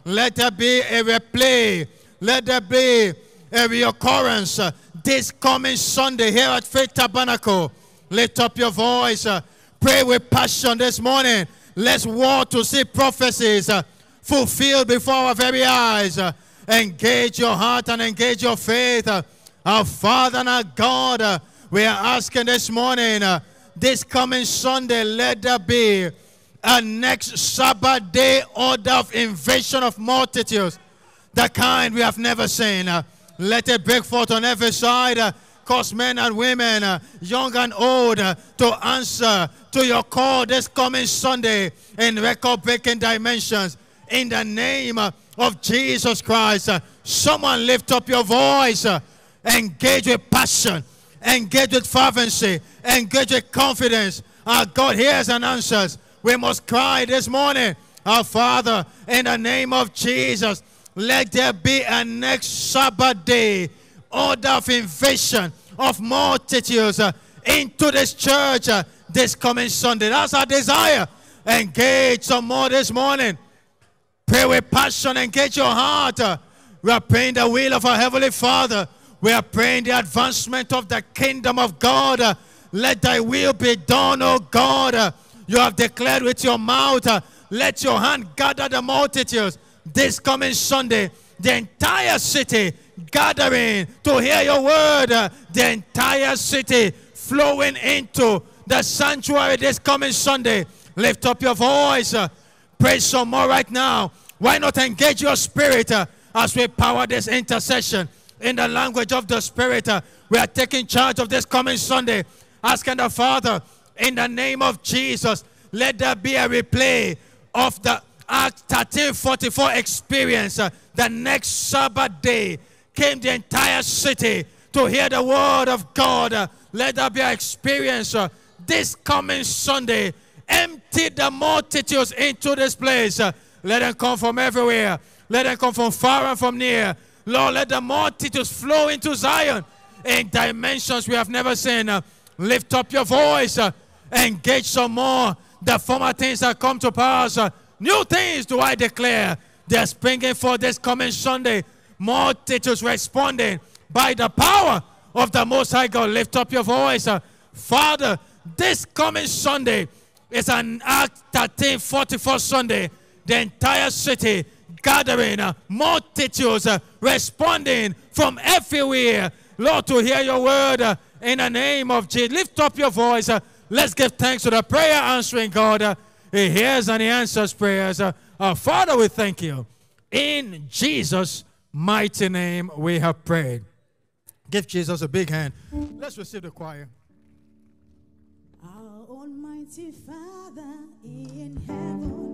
Let there be a replay. Let there be a reoccurrence uh, this coming Sunday here at Faith Tabernacle. Lift up your voice. uh, pray with passion this morning. Let's war to see prophecies uh, fulfilled before our very eyes. Engage your heart and engage your faith. Our Father and our God, we are asking this morning, this coming Sunday, let there be a next Sabbath day order of invasion of multitudes, the kind we have never seen. Uh, let it break forth on every side. Uh, cause men and women, uh, young and old, uh, to answer to your call this coming Sunday in record breaking dimensions. In the name uh, of Jesus Christ, uh, someone lift up your voice, engage with passion, engage with fervency, engage with confidence. Our God hears and answers. We must cry this morning, Our Father, in the name of Jesus, let there be a next Sabbath day order of invasion of multitudes uh, into this church uh, this coming Sunday. That's our desire. Engage some more this morning. Pray with passion. Engage your heart. Uh, We are praying the will of our Heavenly Father. We are praying the advancement of the kingdom of God. Uh, Let thy will be done, O God. Uh, You have declared with your mouth. uh, Let your hand gather the multitudes this coming Sunday. The entire city gathering to hear your word. The entire city flowing into the sanctuary this coming Sunday. Lift up your voice. uh, Pray some more right now. Why not engage your spirit uh, as we power this intercession in the language of the Spirit? uh, we are taking charge of this coming Sunday, asking the Father, in the name of Jesus, let there be a replay of the Act 1344 experience. uh, the next Sabbath day came the entire city to hear the word of God. Uh, let there be an experience uh, this coming Sunday empty the multitudes into this place. Let them come from everywhere. Let them come from far and from near. Lord, let the multitudes flow into Zion in dimensions we have never seen. Lift up your voice. Engage some more. The former things that come to pass. New things do I declare. They're springing for this coming Sunday. Multitudes responding by the power of the Most High God. Lift up your voice. uh, Father, this coming Sunday, it's an Act 13 44 Sunday. The entire city gathering, uh, multitudes uh, responding from everywhere. Lord, to hear your word in the name of Jesus. Lift up your voice. let's give thanks to the prayer answering God. Uh, he hears and he answers prayers. Uh, our Father, we thank you. In Jesus' mighty name, we have prayed. Give Jesus a big hand. Let's receive the choir. Our Almighty Father in heaven,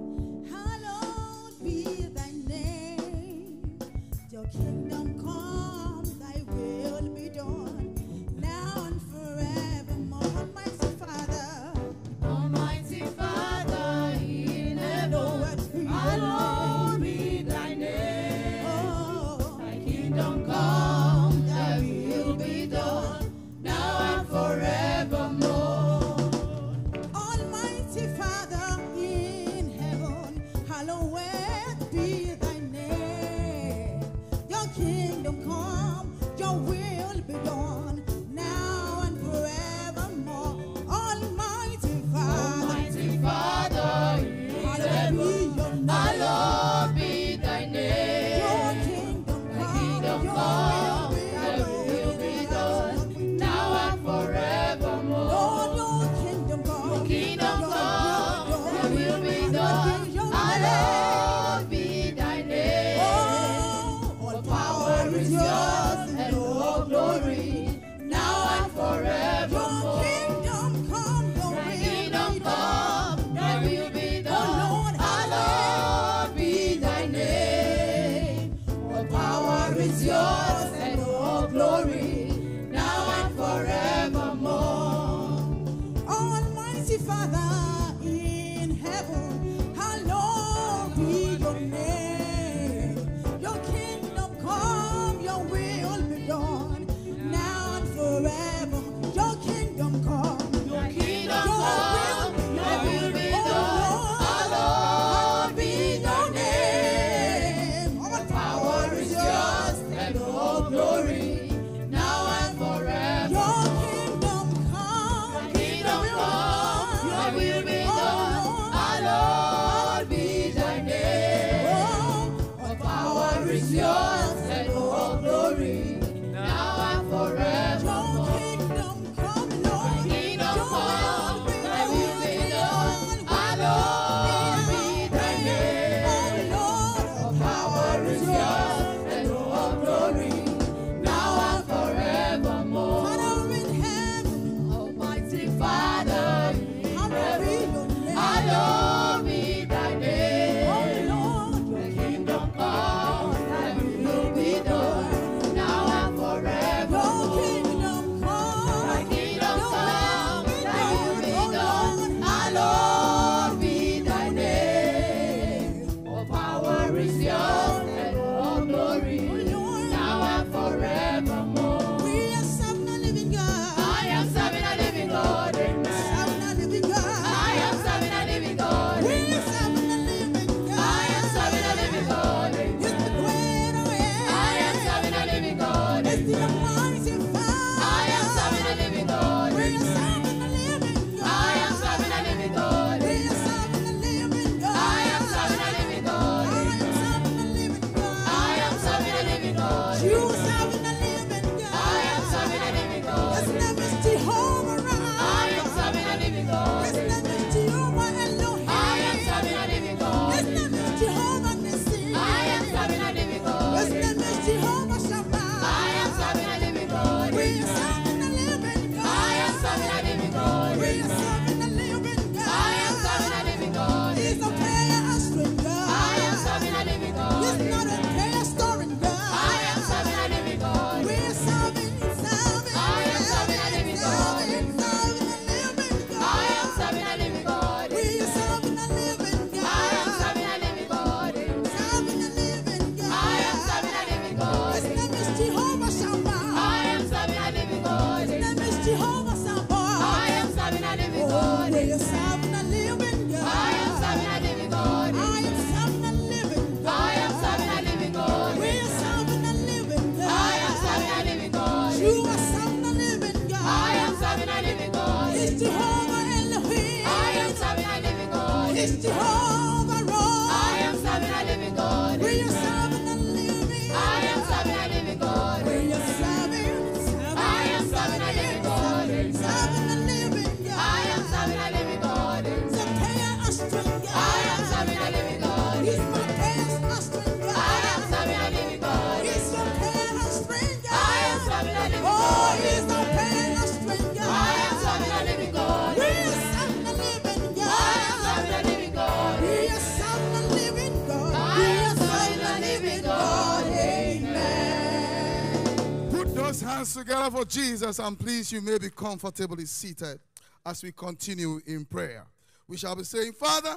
together for Jesus and please you may be comfortably seated as we continue in prayer. We shall be saying, Father,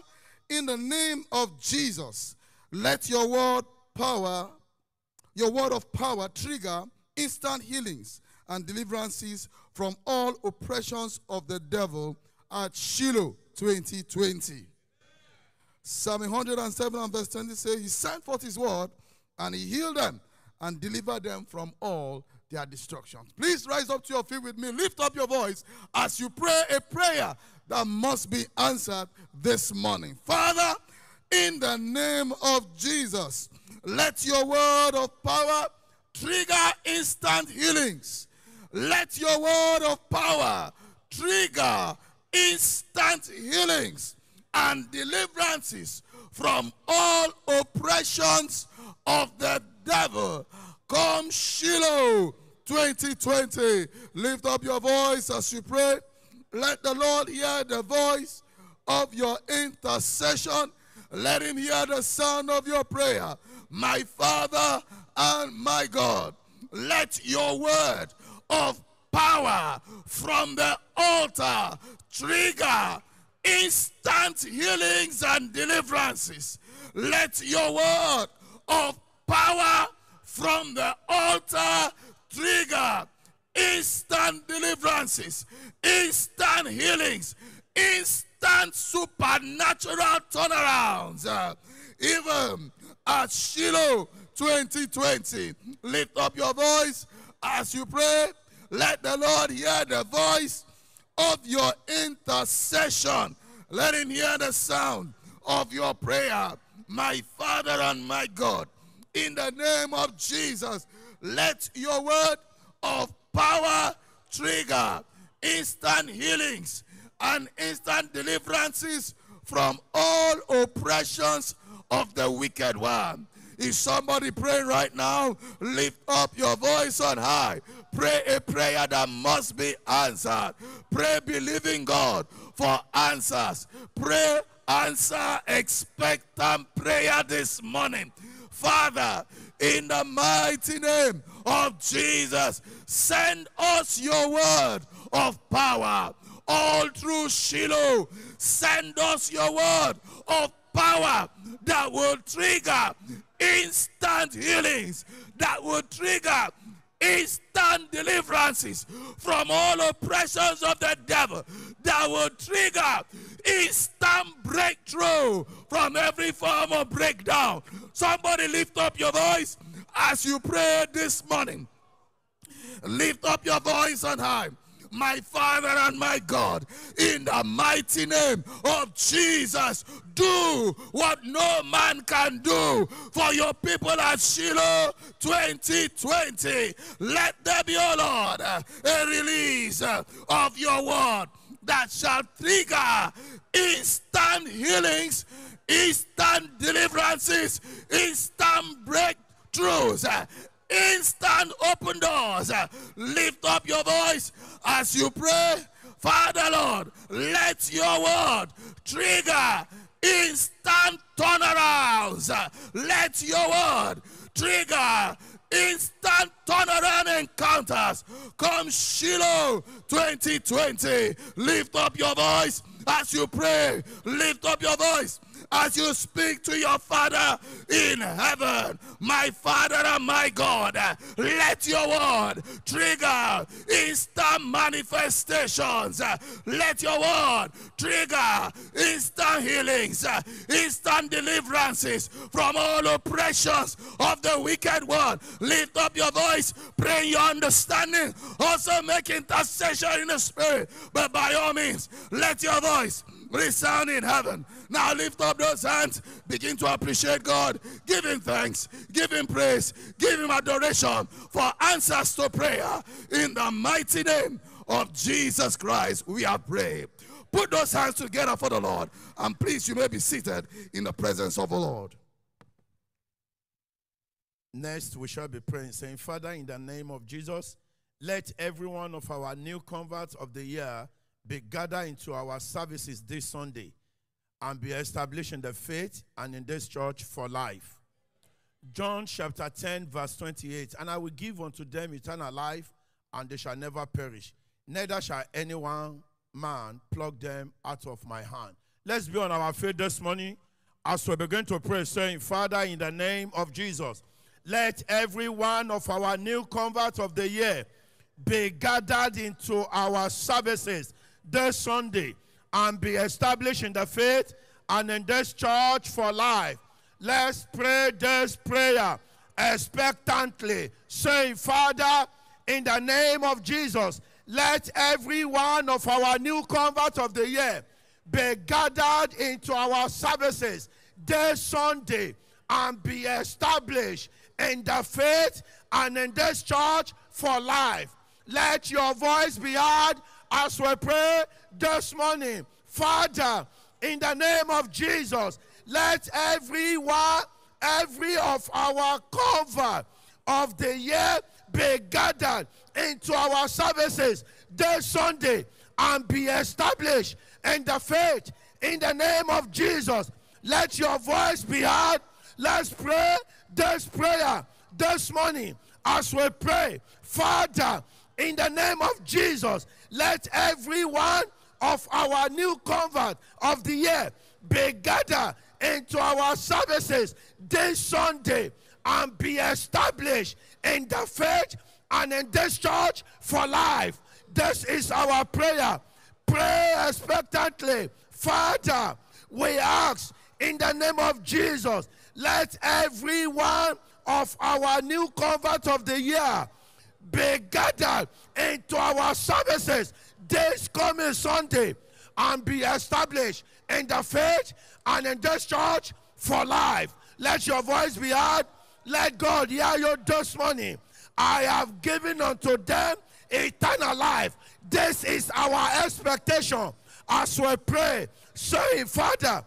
in the name of Jesus, let your word power, your word of power trigger instant healings and deliverances from all oppressions of the devil at Shiloh 2020. Psalm 107 and verse 20 says, He sent forth His word and He healed them and delivered them from all their destructions. Please rise up to your feet with me. Lift up your voice as you pray a prayer that must be answered this morning. Father, in the name of Jesus, let your word of power trigger instant healings. Let your word of power trigger instant healings and deliverances from all oppressions of the devil. Come, Shiloh 2020. Lift up your voice as you pray. Let the Lord hear the voice of your intercession. Let him hear the sound of your prayer. My Father and my God, let your word of power from the altar trigger instant healings and deliverances. Let your word of power from the altar trigger instant deliverances, instant healings, instant supernatural turnarounds. Uh, even at Shiloh 2020, lift up your voice as you pray. Let the Lord hear the voice of your intercession. Let him hear the sound of your prayer. My Father and my God, in the name of Jesus, let your word of power trigger instant healings and instant deliverances from all oppressions of the wicked one. Is somebody praying right now? Lift up your voice on high. Pray a prayer that must be answered. Pray believing God for answers. Pray, answer, expectant prayer this morning. Father, in the mighty name of Jesus, send us your word of power all through Shiloh. Send us your word of power that will trigger instant healings, that will trigger instant deliverances from all oppressions of the devil, that will trigger instant breakthrough from every form of breakdown. Somebody lift up your voice as you pray this morning. Lift up your voice on high my Father and my God, in the mighty name of Jesus, do what no man can do for your people at Shiloh 2020. Let there be, oh Lord, a release of your word that shall trigger instant healings, instant deliverances, instant breakthroughs instant open doors. Lift up your voice as you pray. Father Lord, let your word trigger instant turnarounds. Let your word trigger instant turnaround encounters. Come Shiloh 2020. Lift up your voice as you pray. Lift up your voice as you speak to your Father in heaven. My Father and my God, let your word trigger instant manifestations. Let your word trigger instant healings, instant deliverances from all oppressions of the wicked one. Lift up your voice, pray your understanding. Also make intercession in the spirit. But by all means, let your voice resound in heaven. Now lift up those hands, begin to appreciate God, give Him thanks, give Him praise, give Him adoration for answers to prayer. In the mighty name of Jesus Christ, we are praying. Put those hands together for the Lord, and please, you may be seated in the presence of the Lord. Next, we shall be praying, saying, Father, in the name of Jesus, let every one of our new converts of the year be gathered into our services this Sunday and be established in the faith and in this church for life. John chapter 10, verse 28 And I will give unto them eternal life, and they shall never perish, neither shall any one man pluck them out of my hand. Let's be on our feet this morning as we begin to pray, saying, Father, in the name of Jesus, let every one of our new converts of the year be gathered into our services this Sunday and be established in the faith and in this church for life. Let's pray this prayer expectantly, saying, Father, in the name of Jesus, let every one of our new converts of the year be gathered into our services this Sunday and be established in the faith and in this church for life. Let your voice be heard as we pray this morning. Father, in the name of Jesus, let everyone, every of our cover of the year be gathered into our services this Sunday and be established in the faith. In the name of Jesus, let your voice be heard. Let's pray this prayer this morning as we pray. Father, in the name of Jesus, let every one of our new convert of the year be gathered into our services this Sunday and be established in the faith and in this church for life. This is our prayer. Pray expectantly. Father, we ask in the name of Jesus, let every one of our new convert of the year be gathered into our services this coming Sunday and be established in the faith and in this church for life. Let your voice be heard. Let God hear you this morning. I have given unto them eternal life. This is our expectation as we pray, saying, Father,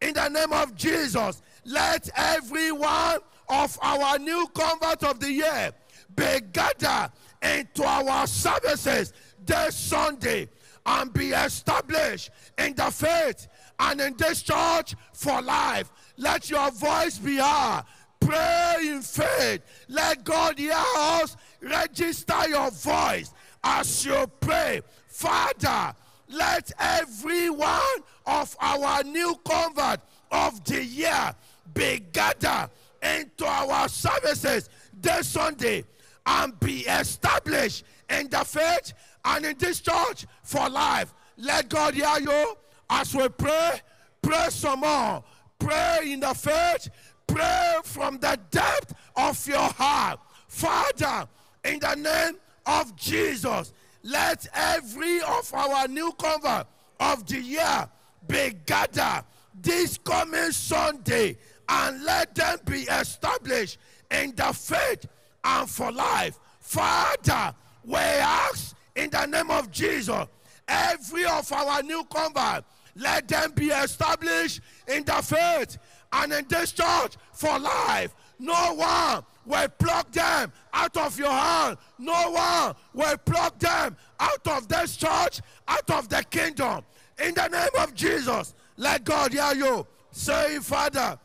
in the name of Jesus, let every one of our new convert of the year be gathered into our services this Sunday and be established in the faith and in this church for life. Let your voice be heard. Pray in faith. Let God hear us. Register your voice as you pray. Father, let every one of our new convert of the year be gathered into our services this Sunday and be established in the faith and in this church for life. Let God hear you as we pray. Pray some more. Pray in the faith. Pray from the depth of your heart. Father, in the name of Jesus, let every of our new convert of the year be gathered this coming Sunday and let them be established in the faith and for life. Father, we ask in the name of Jesus, every of our new convert, let them be established in the faith and in this church for life. No one will pluck them out of your hand. No one will pluck them out of this church, out of the kingdom. In the name of Jesus, let God hear you. Say, Father,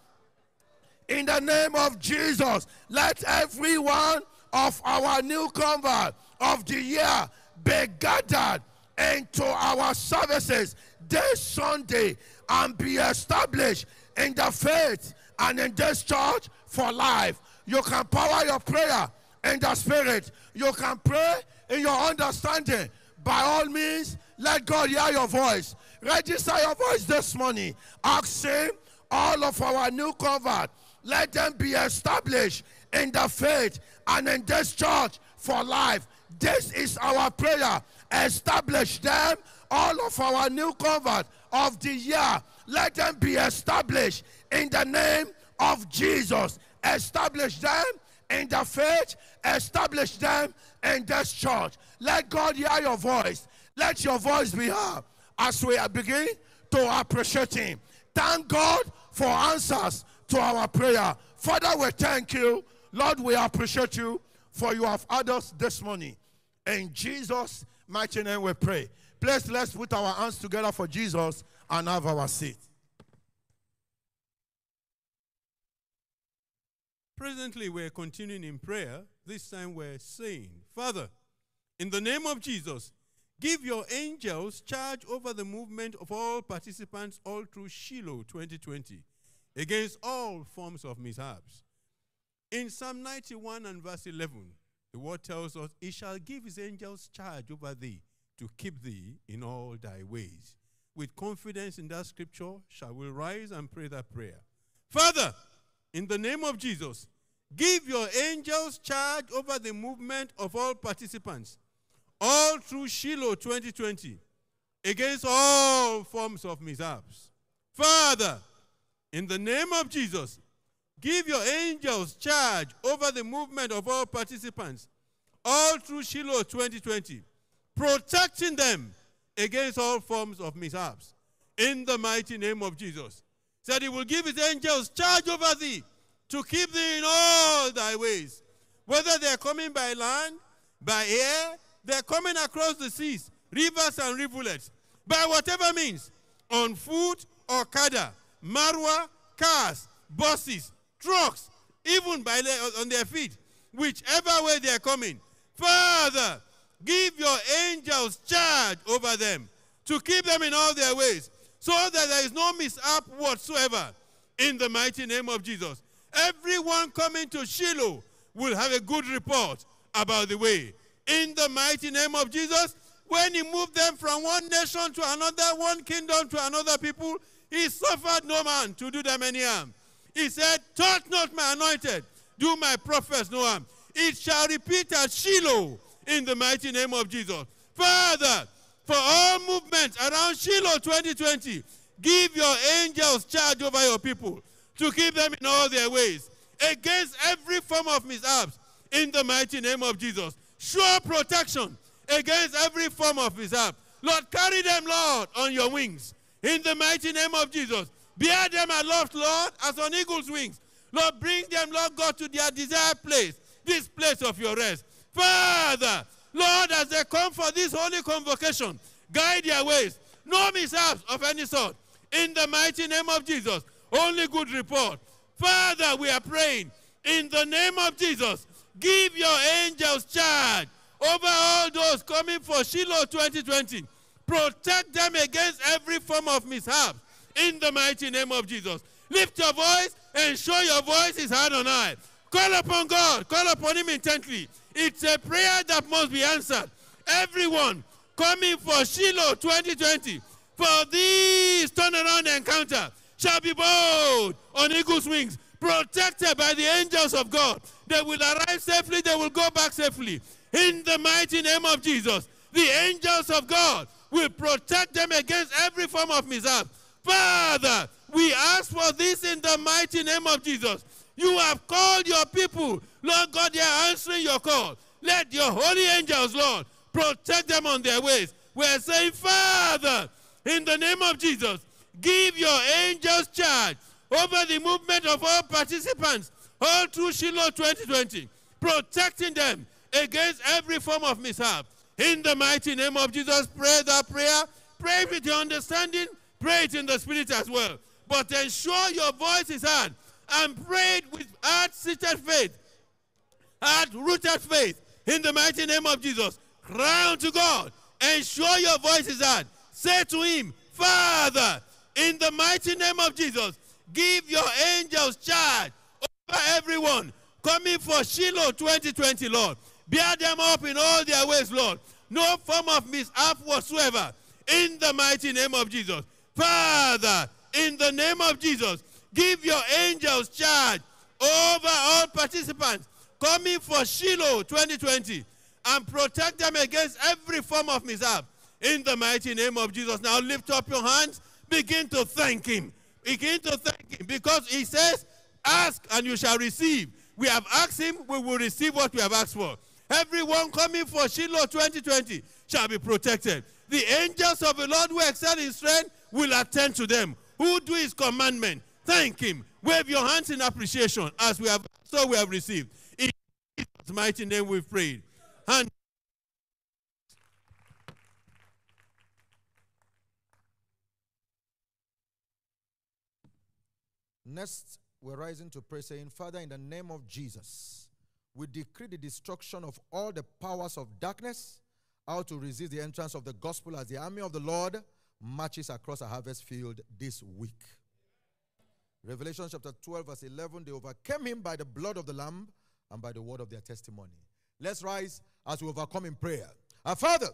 in the name of Jesus, let every one of our new convert of the year be gathered into our services this Sunday and be established in the faith and in this church for life. You can power your prayer in the spirit. You can pray in your understanding. By all means, let God hear your voice. Register your voice this morning. Ask Him, all of our new convert, let them be established in the faith and in this church for life. This is our prayer. Establish them, all of our new convert of the year. Let them be established in the name of Jesus. Establish them in the faith, establish them in this church. Let God hear your voice. Let your voice be heard as we begin to appreciate Him. Thank God for answers to our prayer. Father, we thank you. Lord, we appreciate you for you have had us this morning. In Jesus' mighty name we pray. Please, let's put our hands together for Jesus and have our seat. Presently, we're continuing in prayer. This time, we're saying, Father, in the name of Jesus, give your angels charge over the movement of all participants all through Shiloh 2020 against all forms of mishaps. In Psalm 91 and verse 11, the word tells us, He shall give His angels charge over thee to keep thee in all thy ways. With confidence in that scripture, shall we rise and pray that prayer. Father, in the name of Jesus, give your angels charge over the movement of all participants, all through Shiloh 2020, against all forms of mishaps. Father, in the name of Jesus, give your angels charge over the movement of all participants, all through Shiloh 2020, protecting them against all forms of mishaps. In the mighty name of Jesus. Said he will give his angels charge over thee to keep thee in all thy ways. Whether they're coming by land, by air, they're coming across the seas, rivers and rivulets, by whatever means, on foot or kada, marwa, cars, buses, trucks, even by on their feet, whichever way they're coming. Father, give your angels charge over them to keep them in all their ways, so that there is no mishap whatsoever. In the mighty name of Jesus. Everyone coming to Shiloh will have a good report about the way. In the mighty name of Jesus, when he moved them from one nation to another, one kingdom to another people, he suffered no man to do them any harm. He said, Touch not my anointed, do my prophets no harm. It shall repeat at Shiloh in the mighty name of Jesus. Father, for all movements around Shiloh 2020, give your angels charge over your people to keep them in all their ways against every form of mishaps in the mighty name of Jesus. Sure protection against every form of mishap. Lord, carry them, Lord, on your wings in the mighty name of Jesus. Bear them aloft, Lord, as on eagle's wings. Lord, bring them, Lord God, to their desired place, this place of your rest. Father, Lord, as they come for this holy convocation, guide their ways. No mishaps of any sort. In the mighty name of Jesus, only good report. Father, we are praying in the name of Jesus. Give your angels charge over all those coming for Shiloh 2020. Protect them against every form of mishap in the mighty name of Jesus. Lift your voice and show your voice is hard on high. Call upon God, call upon Him intently. It's a prayer that must be answered. Everyone coming for Shiloh 2020 for this turnaround encounter shall be bold on eagle's wings, protected by the angels of God. They will arrive safely, they will go back safely. In the mighty name of Jesus, the angels of God will protect them against every form of mishap. Father, we ask for this in the mighty name of Jesus. You have called your people. Lord God, they are answering your call. Let your holy angels, Lord, protect them on their ways. We're saying, Father, in the name of Jesus, give your angels charge over the movement of all participants all through Shiloh 2020, protecting them against every form of mishap. In the mighty name of Jesus, pray that prayer. Pray with your understanding. Pray it in the spirit as well. But ensure your voice is heard and pray it with heart-seated faith, heart-rooted faith. In the mighty name of Jesus, cry to God. Ensure your voice is heard. Say to Him, Father, in the mighty name of Jesus, give your angels charge over everyone coming for Shiloh 2020, Lord. Bear them up in all their ways, Lord. No form of mishap whatsoever. In the mighty name of Jesus. Father, in the name of Jesus, give your angels charge over all participants coming for Shiloh 2020 and protect them against every form of mishap. In the mighty name of Jesus. Now lift up your hands. Begin to thank Him. Begin to thank Him because He says, Ask and you shall receive. We have asked Him, we will receive what we have asked for. Everyone coming for Shiloh 2020 shall be protected. The angels of the Lord will excel in strength will attend to them. Who do His commandment? Thank Him. Wave your hands in appreciation as we have so we have received. In Jesus' mighty name we've prayed. And Next, we're rising to pray, saying, Father, in the name of Jesus, we decree the destruction of all the powers of darkness, how to resist the entrance of the gospel as the army of the Lord marches across a harvest field this week. Revelation chapter 12, verse 11 they overcame him by the blood of the Lamb and by the word of their testimony. Let's rise as we overcome in prayer. Our Father,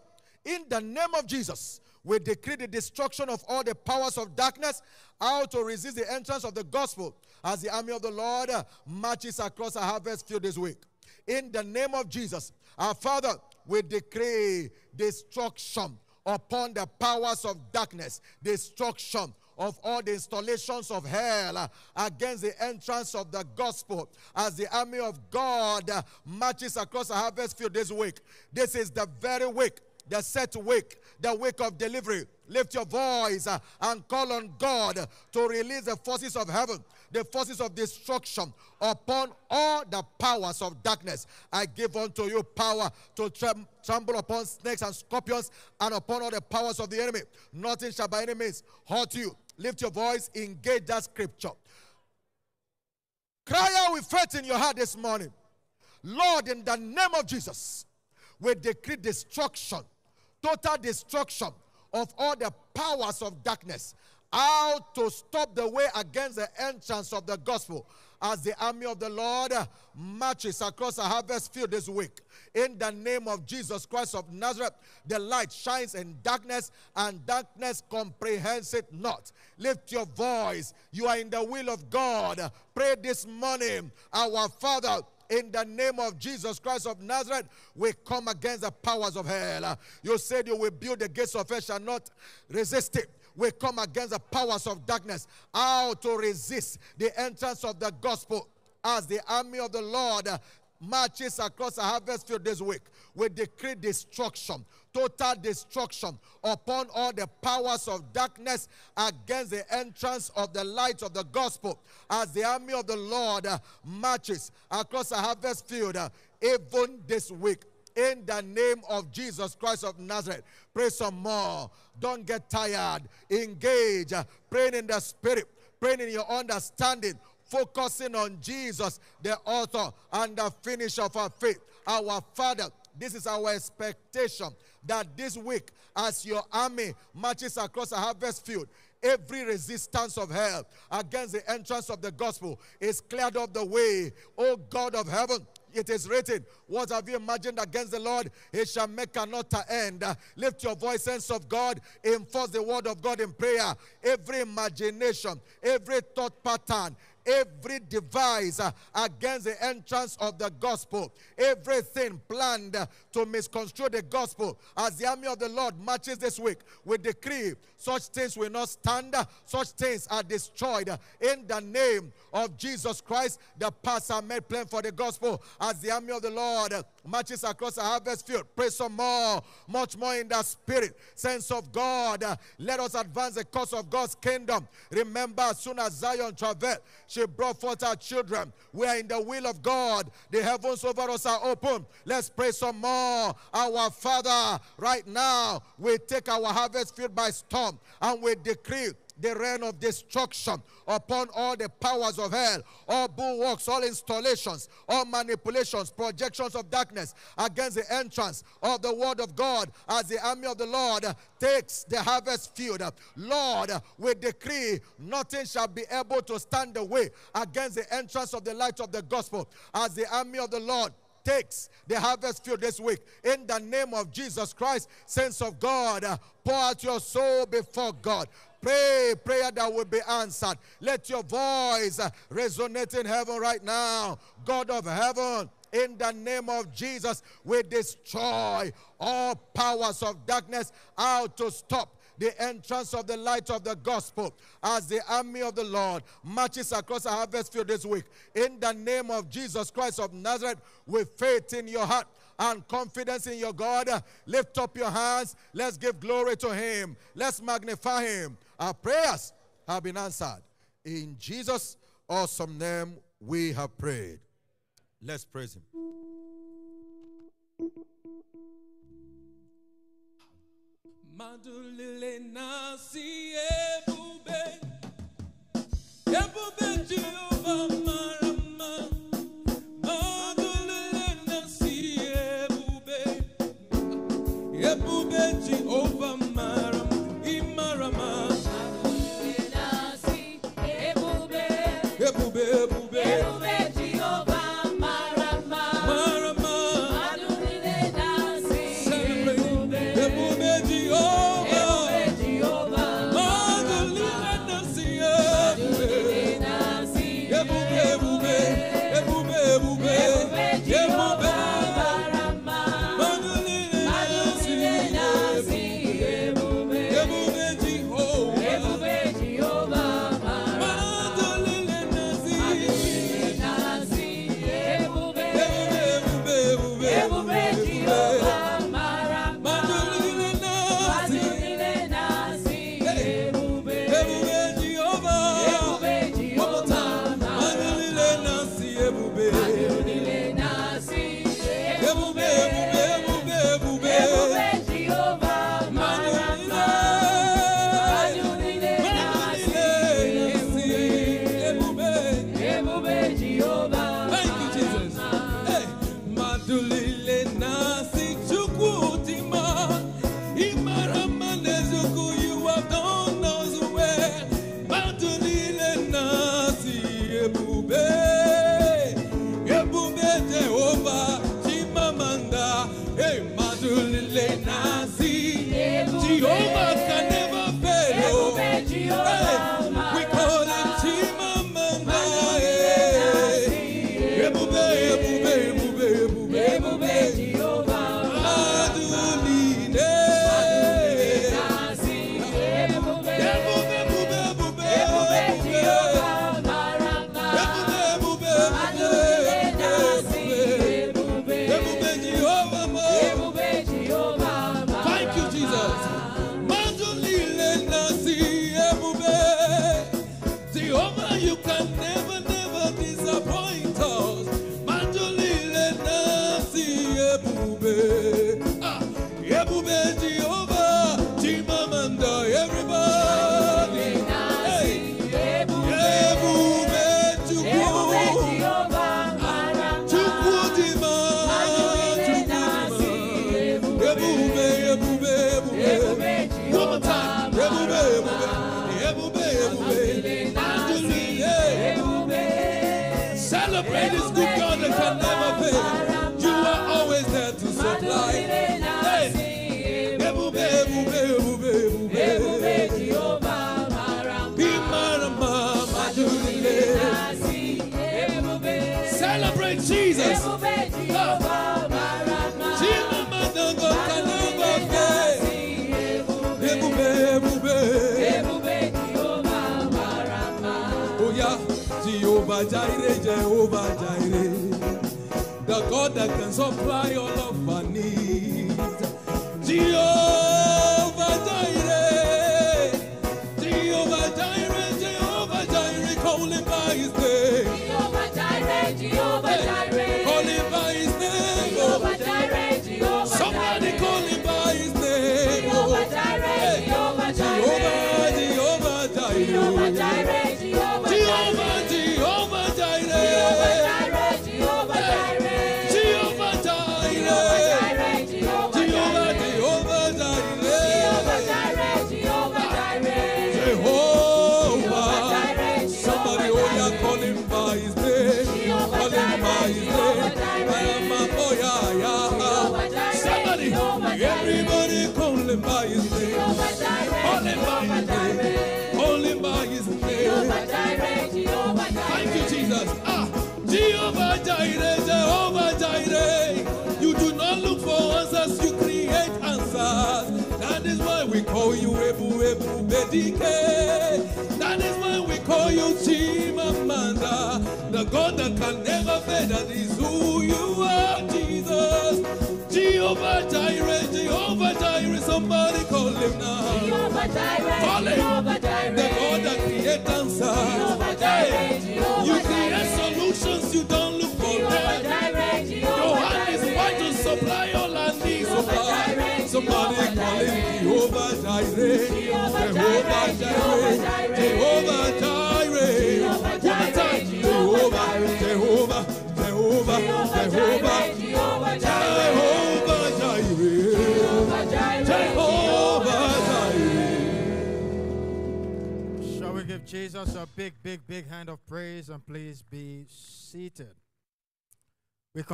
in the name of Jesus, we decree the destruction of all the powers of darkness, how to resist the entrance of the gospel as the army of the Lord marches across a harvest field this week. In the name of Jesus, our Father, we decree destruction upon the powers of darkness, destruction of all the installations of hell uh, against the entrance of the gospel as the army of God uh, marches across a harvest field this week. This is the very week the set week, the week of delivery. Lift your voice uh, and call on God to release the forces of heaven, the forces of destruction upon all the powers of darkness. I give unto you power to trem- trample upon snakes and scorpions and upon all the powers of the enemy. Nothing shall by any means hurt you. Lift your voice, engage that scripture. Cry out with faith in your heart this morning. Lord, in the name of Jesus, we decree destruction, total destruction of all the powers of darkness. How to stop the way against the entrance of the gospel as the army of the Lord marches across a harvest field this week. In the name of Jesus Christ of Nazareth, the light shines in darkness, and darkness comprehends it not. Lift your voice. You are in the will of God. Pray this morning, our Father in the name of Jesus Christ of Nazareth, we come against the powers of hell. You said you will build the gates of hell, shall not resist it. We come against the powers of darkness. How to resist the entrance of the gospel as the army of the Lord marches across a harvest field this week. We decree destruction, total destruction upon all the powers of darkness against the entrance of the light of the gospel as the army of the Lord marches across a harvest field even this week in the name of Jesus Christ of Nazareth. Pray some more. Don't get tired. Engage. Praying in the spirit, praying in your understanding, focusing on Jesus, the author and the finisher of our faith. Our Father, this is our expectation that this week, as your army marches across a harvest field, every resistance of hell against the entrance of the gospel is cleared off the way. O God of heaven, it is written, What have you imagined against the Lord? He shall make an utter end. Lift your voice, sense of God, enforce the word of God in prayer. Every imagination, every thought pattern, every device uh, against the entrance of the gospel, everything planned to misconstrue the gospel. As the army of the Lord marches this week, we decree such things will not stand, such things are destroyed in the name of Jesus Christ. The are made plain for the gospel as the army of the Lord marches across a harvest field. Pray some more, much more in the spirit, sense of God. Let us advance the cause of God's kingdom. Remember, as soon as Zion traveled, she brought forth our children. We are in the will of God. The heavens over us are open. Let's pray some more. Our Father, right now, we take our harvest field by storm and we decree the reign of destruction upon all the powers of hell, all bulwarks, all installations, all manipulations, projections of darkness against the entrance of the word of God as the army of the Lord takes the harvest field. Lord, we decree nothing shall be able to stand the way against the entrance of the light of the gospel as the army of the Lord takes the harvest field this week. In the name of Jesus Christ, saints of God, pour out your soul before God. Pray, prayer that will be answered. Let your voice uh, resonate in heaven right now. God of heaven, in the name of Jesus, we destroy all powers of darkness out to stop the entrance of the light of the gospel as the army of the Lord marches across a harvest field this week. In the name of Jesus Christ of Nazareth, with faith in your heart and confidence in your God, lift up your hands. Let's give glory to Him. Let's magnify Him. Our prayers have been answered. In Jesus' awesome name, we have prayed. Let's praise Him. Nasi ebube Ebube Jehovah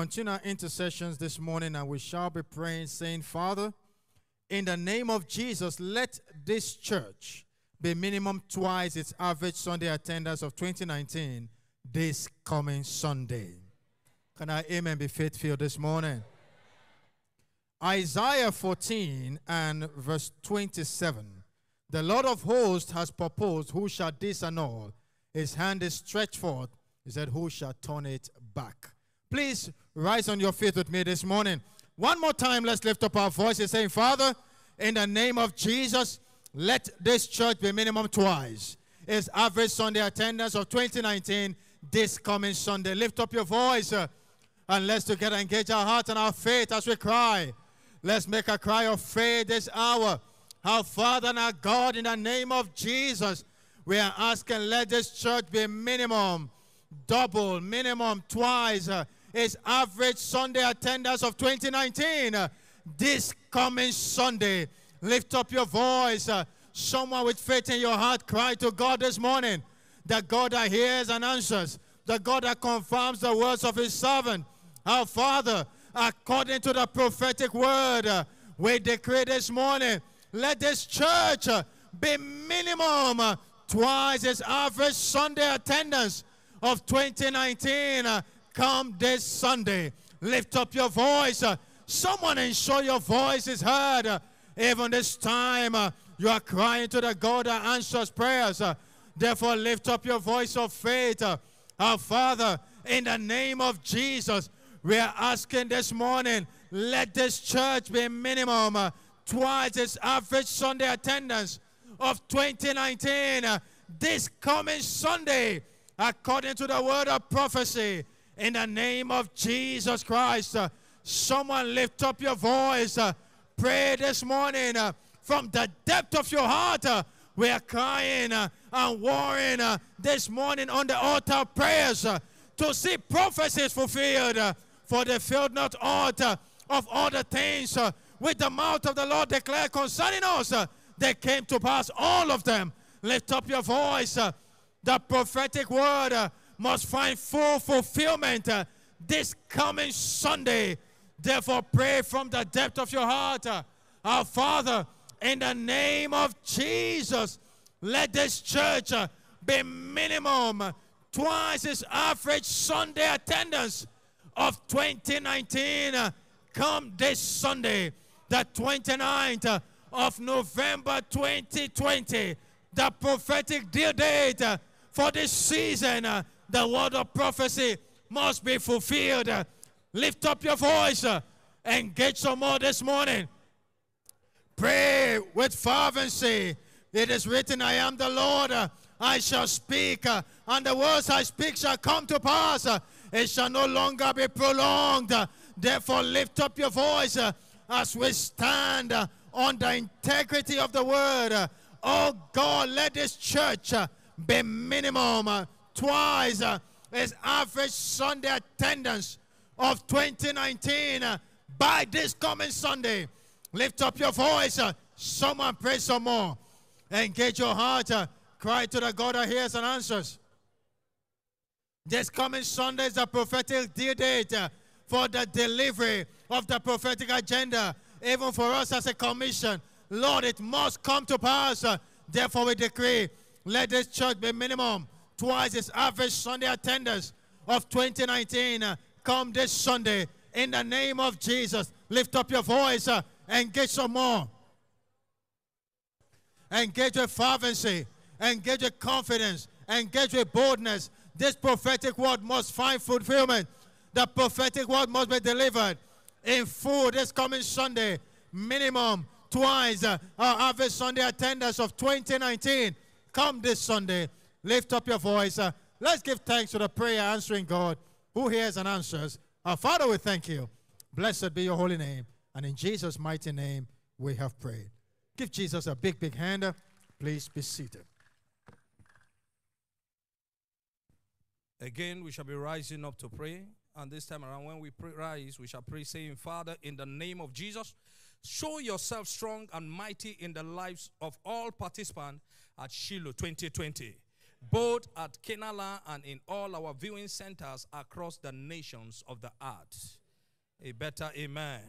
continue our intercessions this morning and we shall be praying, saying, Father, in the name of Jesus, let this church be minimum twice its average Sunday attendance of 2019 this coming Sunday. Can I amen be faithful this morning? Isaiah 14 and verse 27. The Lord of hosts has proposed, Who shall disannul? His hand is stretched forth. He said, Who shall turn it back? Please rise on your feet with me this morning. One more time, let's lift up our voices saying, Father, in the name of Jesus, let this church be minimum twice. Its average Sunday attendance of 2019 this coming Sunday. Lift up your voice uh, and let's together engage our heart and our faith as we cry. Let's make a cry of faith this hour. Our Father and our God, in the name of Jesus, we are asking, let this church be minimum, double, minimum, twice. Uh, its average Sunday attendance of 2019. uh, this coming Sunday, lift up your voice. uh, someone with faith in your heart, cry to God this morning. The God that hears and answers, the God that confirms the words of his servant. Our Father, according to the prophetic word, uh, we decree this morning, let this church uh, be minimum twice its average Sunday attendance of 2019. Come this Sunday. Lift up your voice. someone ensure your voice is heard. even this time, you are crying to the God that answers prayers. therefore, lift up your voice of faith. our Father, in the name of Jesus, we are asking this morning, let this church be minimum twice its average Sunday attendance of 2019. uh, this coming Sunday, according to the word of prophecy, in the name of Jesus Christ. uh, someone lift up your voice. uh, pray this morning uh, from the depth of your heart. uh, we are crying uh, and warring uh, this morning on the altar of prayers to see prophecies fulfilled. for they failed not aught of all the things with the mouth of the Lord declare concerning us. they came to pass, all of them. Lift up your voice. the prophetic word must find full fulfillment uh, this coming Sunday. Therefore, pray from the depth of your heart. uh, our Father, in the name of Jesus, let this church uh, be minimum twice its average Sunday attendance of 2019. uh, come this Sunday, the 29th uh, of November 2020, the prophetic deal date for this season. The word of prophecy must be fulfilled. Lift up your voice. Uh, engage some more this morning. Pray with fervency. It is written, I am the Lord. I shall speak, and the words I speak shall come to pass. It shall no longer be prolonged. Therefore, lift up your voice as we stand on the integrity of the word, Oh God, let this church be minimum twice uh, its average Sunday attendance of 2019 uh, by this coming Sunday. Lift up your voice. uh, someone pray some more. Engage your heart. uh, cry to the God that hears and answers. This coming Sunday is a prophetic due date uh, for the delivery of the prophetic agenda, even for us as a commission. Lord, it must come to pass. uh, therefore, we decree let this church be minimum twice its average Sunday attendance of 2019. uh, come this Sunday in the name of Jesus. Lift up your voice uh, and get some more. Engage with fervency, engage with confidence, engage with boldness. This prophetic word must find fulfillment. The prophetic word must be delivered in full this coming Sunday, minimum twice uh, our average Sunday attendance of 2019. Come this Sunday, lift up your voice. uh, let's give thanks to the prayer answering God who hears and answers. Our Father, we thank you. Blessed be your holy name. And in Jesus' mighty name, we have prayed. Give Jesus a big, big hand. Please be seated. Again, we shall be rising up to pray. And this time around, when we pray, rise, we shall pray, saying, Father, in the name of Jesus, show yourself strong and mighty in the lives of all participants at Shiloh 2020, both at Canaanland and in all our viewing centers across the nations of the earth. A better amen.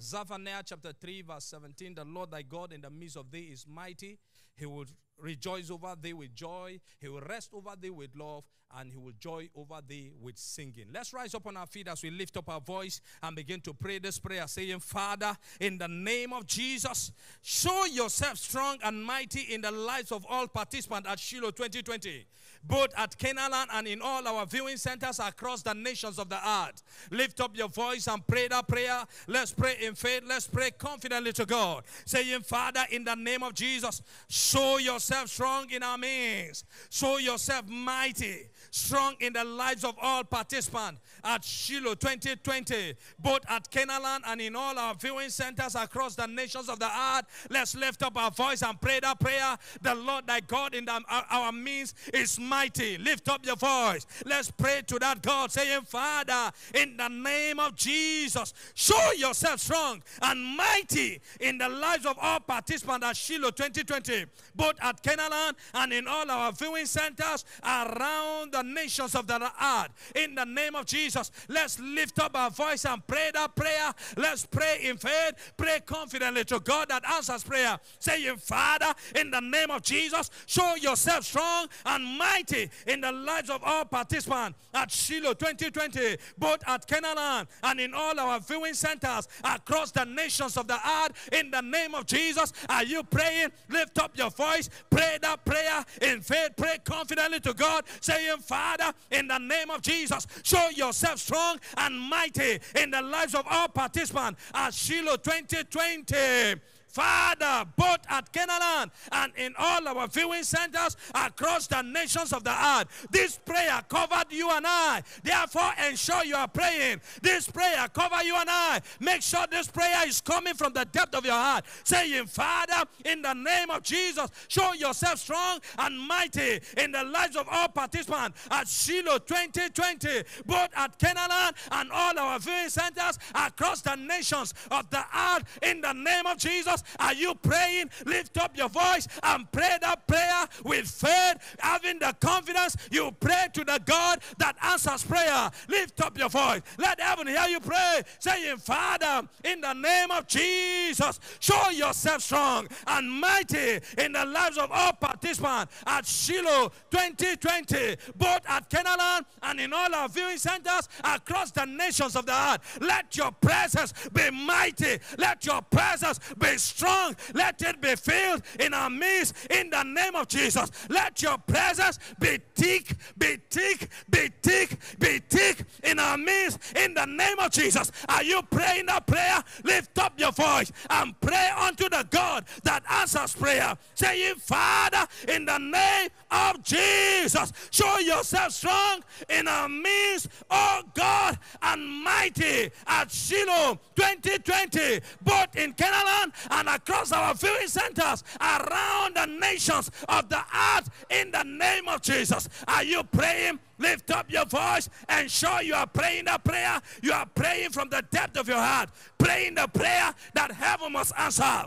Zephaniah chapter 3, verse 17 The Lord thy God in the midst of thee is mighty. He will rejoice over thee with joy. He will rest over thee with love. And he will joy over thee with singing. Let's rise up on our feet as we lift up our voice and begin to pray this prayer, saying, Father, in the name of Jesus, show yourself strong and mighty in the lives of all participants at Shiloh 2020 both at Canaanland and in all our viewing centers across the nations of the earth. Lift up your voice and pray that prayer. Let's pray in faith. Let's pray confidently to God. Saying, Father, in the name of Jesus, show yourself strong in our midst. Show yourself mighty, strong in the lives of all participants at Shiloh 2020, both at Canaanland and in all our viewing centers across the nations of the earth. Let's lift up our voice and pray that prayer. The Lord thy God in the, our, our midst is mighty. Lift up your voice. Let's pray to that God, saying, Father, in the name of Jesus, show yourself strong and mighty in the lives of all participants at Shiloh 2020, both at Canaanland and in all our viewing centers around the nations of the earth. In the name of Jesus, let's lift up our voice and pray that prayer. Let's pray in faith, pray confidently to God that answers prayer, saying, Father, in the name of Jesus, show yourself strong and mighty in the lives of all participants at Shiloh 2020, both at Canaanland and in all our viewing centers across the nations of the earth. In the name of Jesus, are you praying? Lift up your voice, pray that prayer in faith, pray confidently to God, saying, Father, in the name of Jesus, show yourself strong and mighty in the lives of all participants at Shiloh 2020. Father, both at Canaanland and in all our viewing centers across the nations of the earth. This prayer covered you and I. Therefore, ensure you are praying. This prayer cover you and I. Make sure this prayer is coming from the depth of your heart. Saying, Father, in the name of Jesus, show yourself strong and mighty in the lives of all participants at Shiloh 2020, both at Canaanland and all our viewing centers across the nations of the earth. In the name of Jesus, are you praying? Lift up your voice and pray that prayer with faith, having the confidence you pray to the God that answers prayer. Lift up your voice. Let heaven hear you pray, saying, Father, in the name of Jesus, show yourself strong and mighty in the lives of all participants at Shiloh 2020, both at Canaanland and in all our viewing centers across the nations of the earth. Let your presence be mighty. Let your presence be strong. Let it be filled in our midst in the name of Jesus. Let your presence be thick, be thick, be thick, be thick in our midst in the name of Jesus. Are you praying that prayer? Lift up your voice and pray unto the God that answers prayer, saying, Father, in the name of Jesus, show yourself strong in our midst, oh God, and mighty at Shiloh 2020, both in Canaan and across our viewing centers centers around the nations of the earth in the name of Jesus. Are you praying? Lift up your voice and show you are praying the prayer. You are praying from the depth of your heart, praying the prayer that heaven must answer.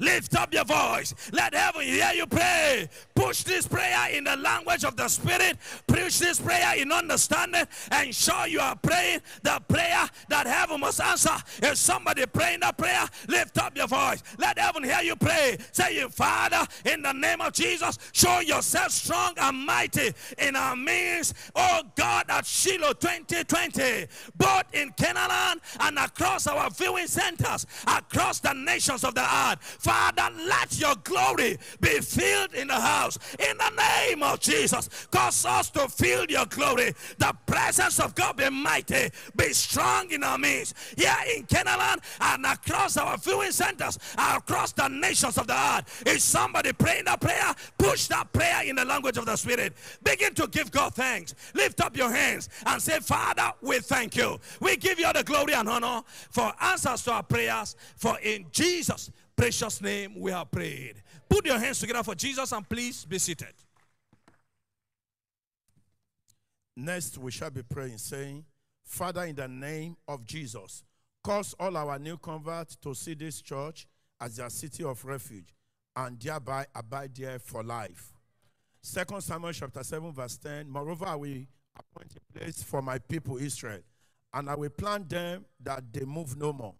Lift up your voice. Let heaven hear you pray. Push this prayer in the language of the Spirit. Preach this prayer in understanding and show you are praying the prayer that heaven must answer. If somebody praying the prayer, lift up your voice. Let heaven hear you pray. Saying, Father, in the name of Jesus, show yourself strong and mighty in our midst. Oh God, at Shiloh 2020, both in Canaan and across our viewing centers, across the nations of the earth. Father, let your glory be filled in the house. In the name of Jesus, cause us to feel your glory. The presence of God be mighty, be strong in our midst. Here in Canaan and across our viewing centers, across the nations of the earth. If somebody praying that prayer? Push that prayer in the language of the Spirit. Begin to give God thanks. Lift up your hands and say, Father, we thank you. We give you all the glory and honor for answers to our prayers. For in Jesus' precious name we have prayed. Put your hands together for Jesus and please be seated. Next, we shall be praying, saying, Father, in the name of Jesus, cause all our new converts to see this church as their city of refuge and thereby abide there for life. Second Samuel chapter 7, verse 10. Moreover, I will appoint a place for my people Israel, and I will plant them that they move no more,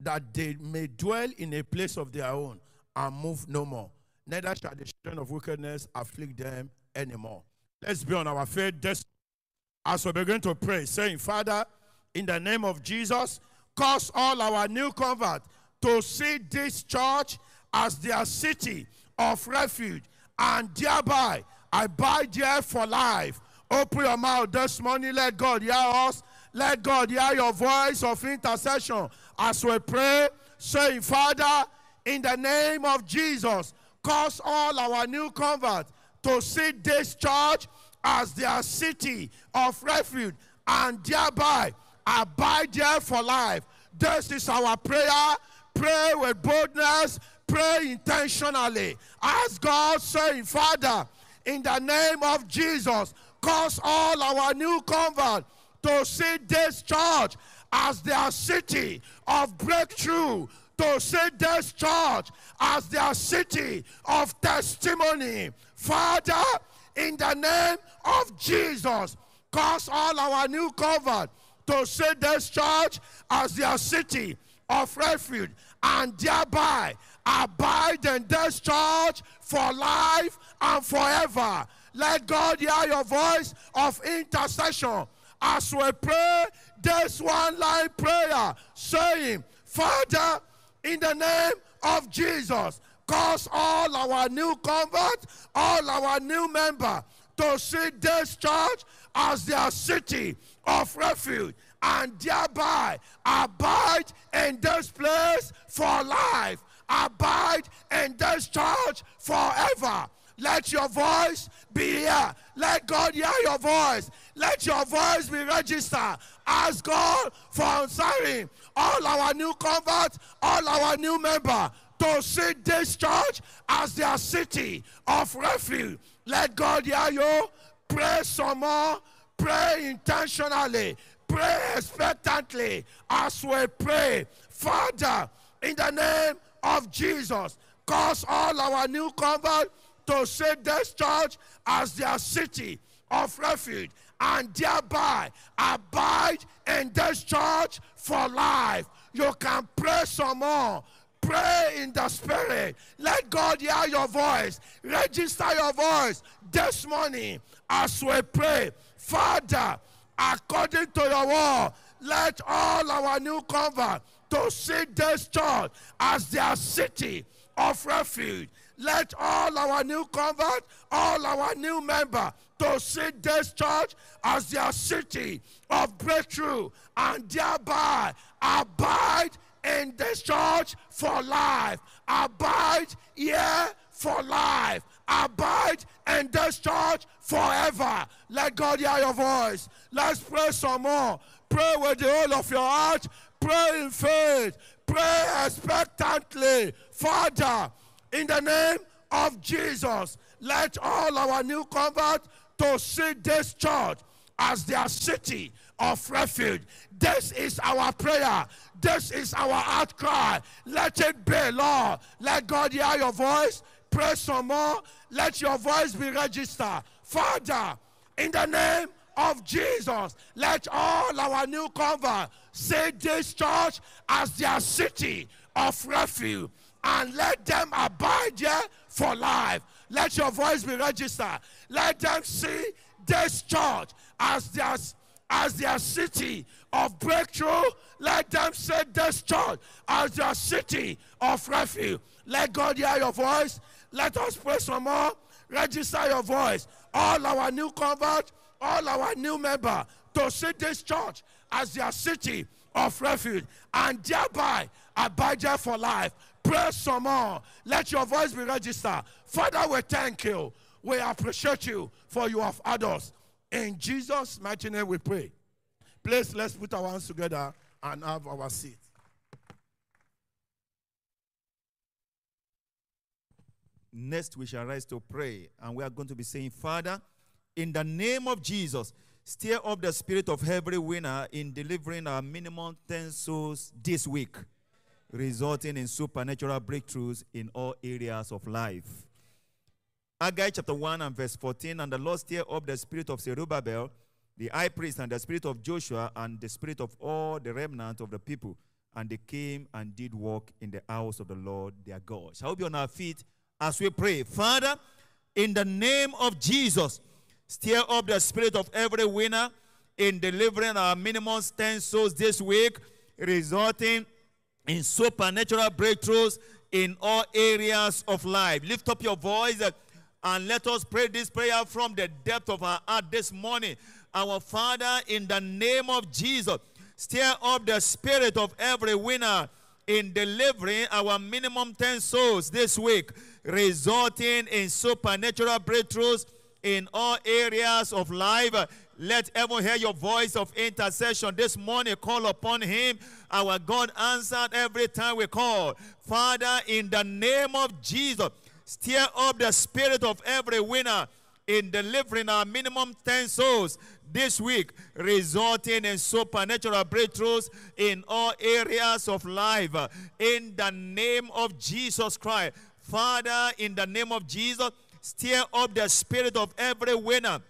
that they may dwell in a place of their own and move no more. Neither shall the children of wickedness afflict them anymore. Let's be on our this as we begin to pray, saying, Father, in the name of Jesus, cause all our new converts to see this church as their city of refuge and thereby abide there for life. Open your mouth this morning. Let God hear us. Let God hear your voice of intercession as we pray, saying, Father, in the name of Jesus, cause all our new converts to see this church as their city of refuge and thereby abide there for life. This is our prayer. Pray with boldness, pray intentionally. Ask God, saying, Father, in the name of Jesus, cause all our new converts to see this church as their city of breakthrough, to see this church as their city of testimony. Father, in the name of Jesus, cause all our new converts to see this church as their city of refuge and thereby abide in this church for life and forever. Let God hear your voice of intercession as we pray this one line prayer, saying, Father, in the name of Jesus, cause all our new converts, all our new members to see this church as their city of refuge and thereby abide in this place for life, abide in this church forever. Let your voice be here. Let God hear your voice. Let your voice be registered. Ask God for answering all our new converts, all our new members to see this church as their city of refuge. Let God hear you. Pray some more. Pray intentionally. Pray expectantly as we pray. Father, in the name of Jesus, cause all our new converts to see this church as their city of refuge and thereby abide in this church for life. You can pray some more. Pray in the spirit. Let God hear your voice. Register your voice this morning as we pray. Father, according to your word, let all our new converts to see this church as their city of refuge. Let all our new converts, all our new members, to see this church as their city of breakthrough and thereby abide in this church for life. Abide here for life. Abide in this church forever. Let God hear your voice. Let's pray some more. Pray with the whole of your heart. Pray in faith. Pray expectantly. Father, in the name of Jesus, let all our new converts to see this church as their city of refuge. This is our prayer. This is our outcry. Let it be, Lord. Let God hear your voice. Pray some more. Let your voice be registered. Father, in the name of Jesus, let all our new converts see this church as their city of refuge and let them abide there for life. Let your voice be registered. Let them see this church as their, as their city of breakthrough. Let them see this church as their city of refuge. Let God hear your voice. Let us pray some more. Register your voice. All our new converts, all our new members, to see this church as their city of refuge and thereby abide there for life. Pray some more. Let your voice be registered. Father, we thank you. We appreciate you for you have had us. In Jesus' mighty name we pray. Please, let's put our hands together and have our seat. Next, we shall rise to pray, and we are going to be saying, Father, in the name of Jesus, stir up the spirit of every winner in delivering our minimum 10 souls this week, resulting in supernatural breakthroughs in all areas of life. Haggai chapter 1 and verse 14, and the Lord stirred up the spirit of Zerubbabel, the high priest, and the spirit of Joshua, and the spirit of all the remnant of the people. And they came and did work in the house of the Lord their God. Shall we be on our feet as we pray? Father, in the name of Jesus, stir up the spirit of every winner in delivering our minimum 10 souls this week, resulting in supernatural breakthroughs in all areas of life. Lift up your voice and let us pray this prayer from the depth of our heart this morning. Our Father, in the name of Jesus, stir up the spirit of every winner in delivering our minimum 10 souls this week, resulting in supernatural breakthroughs in all areas of life. Let everyone hear your voice of intercession this morning. Call upon Him. Our God answered every time we call. Father, in the name of Jesus, stir up the spirit of every winner in delivering our minimum 10 souls this week, resulting in supernatural breakthroughs in all areas of life. In the name of Jesus Christ. Father, in the name of Jesus, stir up the spirit of every winner.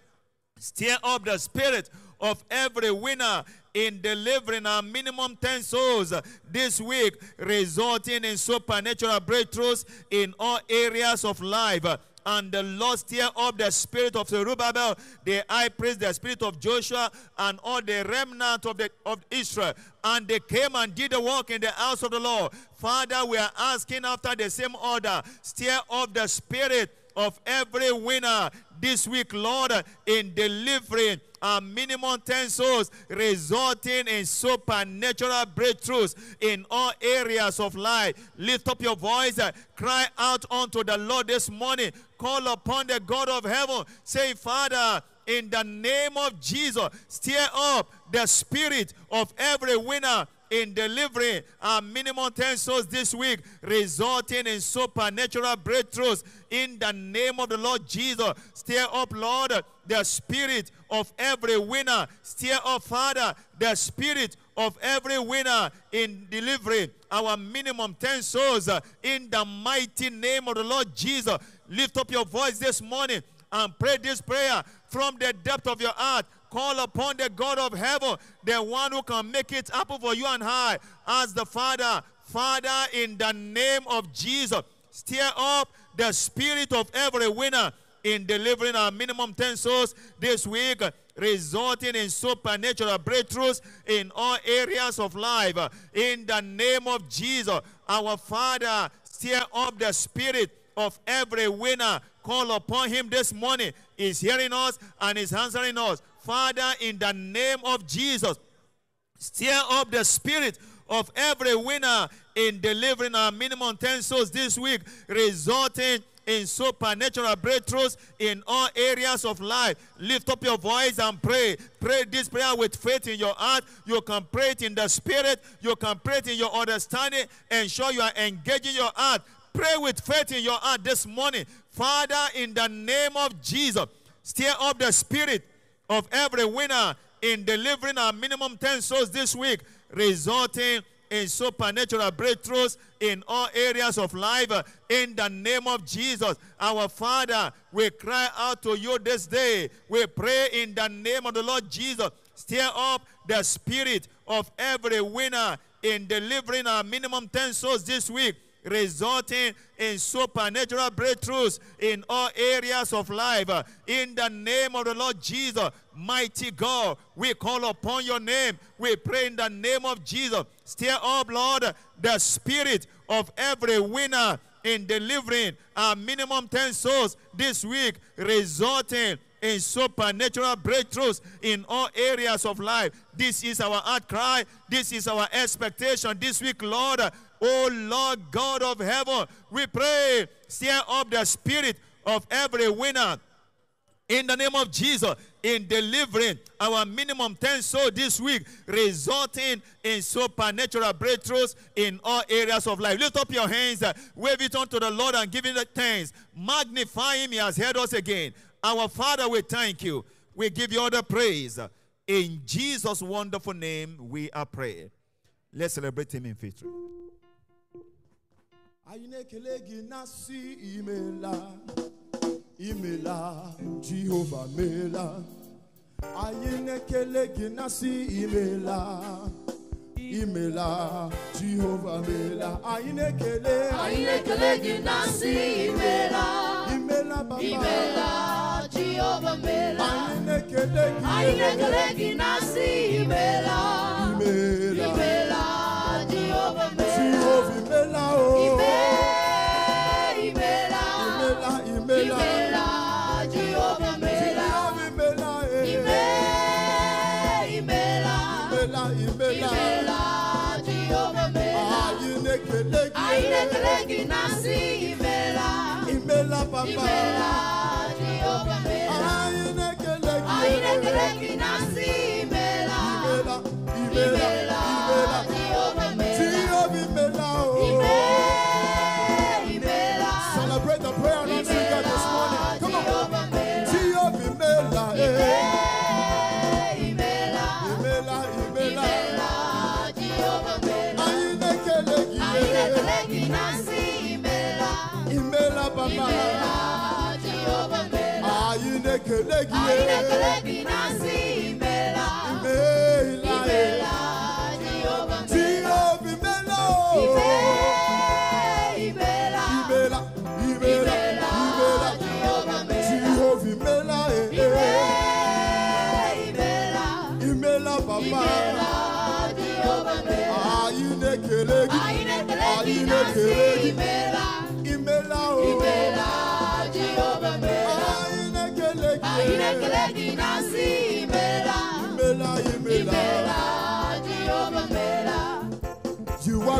Stir up the spirit of every winner in delivering our minimum 10 souls this week, resulting in supernatural breakthroughs in all areas of life and the Lord stir up the spirit of Zerubbabel, the high priest, the spirit of Joshua, and all the remnant of, the, of Israel. And they came and did the work in the house of the Lord. Father, we are asking after the same order, stir up the spirit of every winner this week, Lord, in delivering a minimum 10 souls, resulting in supernatural breakthroughs in all areas of life. Lift up your voice, uh, cry out unto the Lord this morning, call upon the God of heaven, say, Father, in the name of Jesus, stir up the spirit of every winner in delivering our minimum 10 souls this week, resulting in supernatural breakthroughs in the name of the Lord Jesus. Stir up, Lord, the spirit of every winner. Stir up, Father, the spirit of every winner in delivering our minimum 10 souls in the mighty name of the Lord Jesus. Lift up your voice this morning and pray this prayer from the depth of your heart. Call upon the God of heaven, the one who can make it happen for you and I, as the Father. Father, in the name of Jesus, stir up the spirit of every winner in delivering our minimum 10 souls this week, resulting in supernatural breakthroughs in all areas of life. In the name of Jesus, our Father, stir up the spirit of every winner. Call upon him this morning. He's hearing us and he's answering us. Father, in the name of Jesus, stir up the spirit of every winner in delivering our minimum 10 souls this week, resulting in supernatural breakthroughs in all areas of life. Lift up your voice and pray. Pray this prayer with faith in your heart. You can pray it in the spirit. You can pray it in your understanding. Ensure you are engaging your heart. Pray with faith in your heart this morning. Father, in the name of Jesus, stir up the spirit of every winner in delivering our minimum 10 souls this week, resulting in supernatural breakthroughs in all areas of life. Uh, in the name of Jesus, our Father, we cry out to you this day. We pray in the name of the Lord Jesus. Stir up the spirit of every winner in delivering our minimum 10 souls this week resulting in supernatural breakthroughs in all areas of life. In the name of the Lord Jesus, mighty God, we call upon your name. We pray in the name of Jesus. Stir up, Lord, the spirit of every winner in delivering a minimum 10 souls this week, resulting in supernatural breakthroughs in all areas of life. This is our outcry. This is our expectation this week, Lord. Oh Lord God of heaven, we pray, stir up the spirit of every winner in the name of Jesus in delivering our minimum 10 souls this week, resulting in supernatural breakthroughs in all areas of life. Lift up your hands, uh, wave it unto the Lord and give him the thanks. Magnify him, he has heard us again. Our Father, we thank you. We give you all the praise. In Jesus' wonderful name, we are praying. Let's celebrate him in victory. Anyị na-ekele gị na si imela imela jehova meela anyị na-ekele gị na si imela imela jehova meela anyị na-ekele Anyị na-ekele gị na nsị imela imela baba. imela Jehova mela. Anyị na-ekele gị Anyị na-ekele gị na nsị imela imela imela imela eh. Ime- imela imela. Imela imela. Jehova mela anyị na-ekele gị Anyị na-ekele gị na nsị imela. Imela papa. Imela Jehova mela anyị na-ekele gị Anyị na-ekele gị na nsị imela imela. Imela na-ekele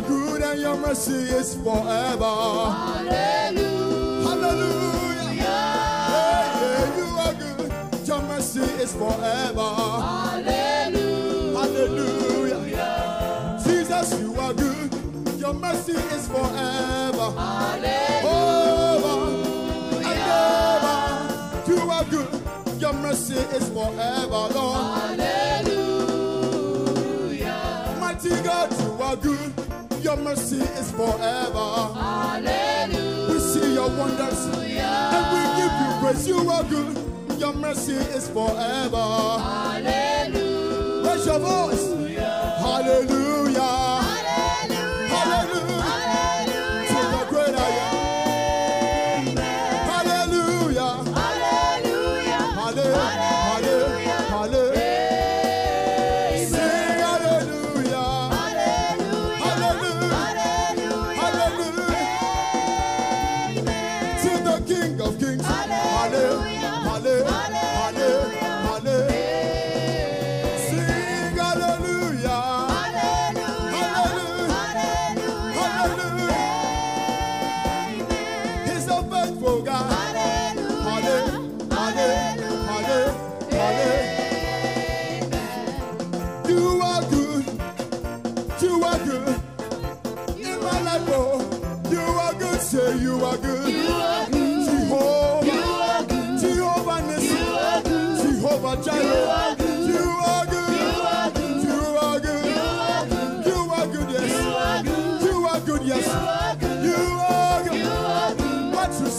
you are good and your mercy is forever. Hallelujah. Hallelujah hey, yeah, you are good. Your mercy is forever. Hallelujah. Hallelujah Jesus you are good. Your mercy is forever. Over and over. You are good. Your mercy is forever Lord. Hallelujah Mighty God, you are good. Your mercy is forever. Hallelujah We see your wonders and we give you praise. You are good. Your mercy is forever. Hallelujah Raise your voice. Hallelujah. Hallelujah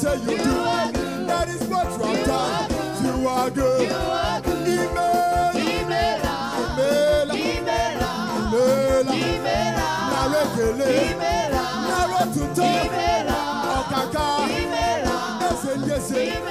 good. What you say you do. That is what you have done. You are good. You are good. Email. Email. Email. Narekele. Narotuto. Ọ̀kàkà. Ẹsẹ̀ ń yẹsẹ̀.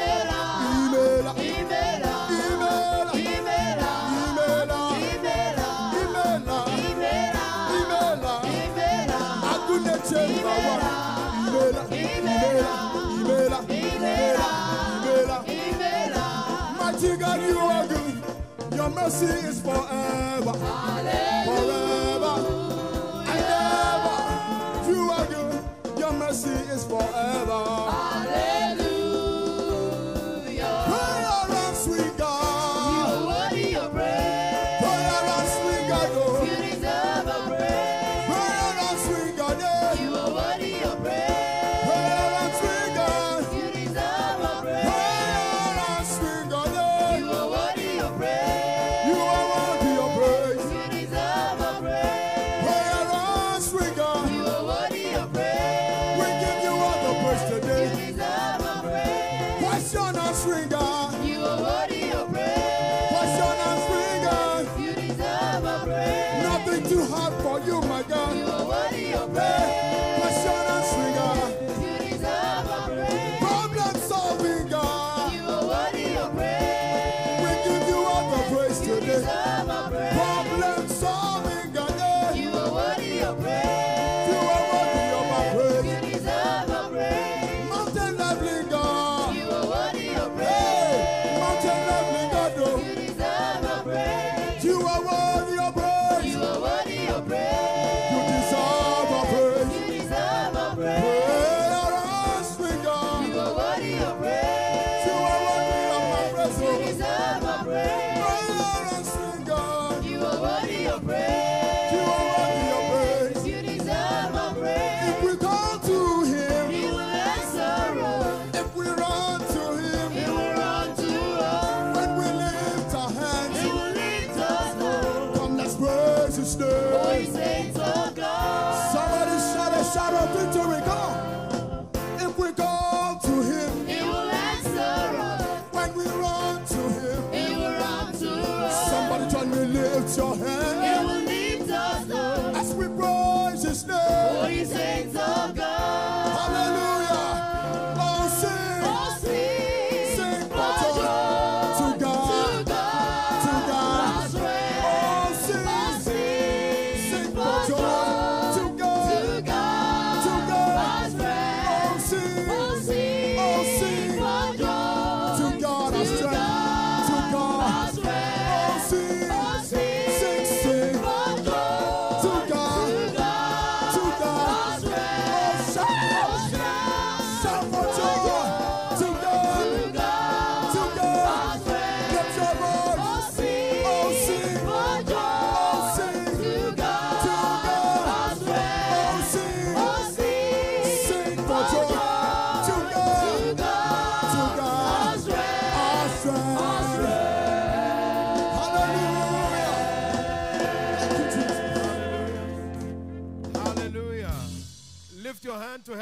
Email. Email. Mighty God, you are good. Your mercy is forever. Forever. And ever. You are good. Your mercy is forever. Prayer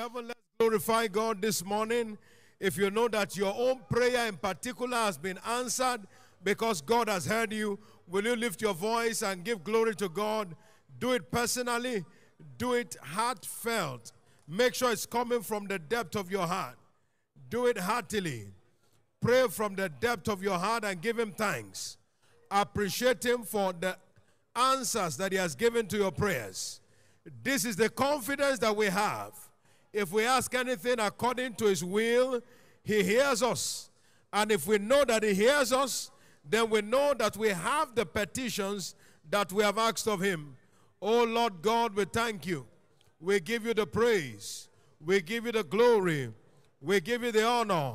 heaven. Let's glorify God this morning. If you know that your own prayer in particular has been answered because God has heard you, will you lift your voice and give glory to God? Do it personally, do it heartfelt. Make sure it's coming from the depth of your heart. Do it heartily. Pray from the depth of your heart and give Him thanks. Appreciate Him for the answers that He has given to your prayers. This is the confidence that we have. If we ask anything according to His will, He hears us. And if we know that He hears us, then we know that we have the petitions that we have asked of Him. Oh Lord God, we thank you. We give you the praise. We give you the glory. We give you the honor.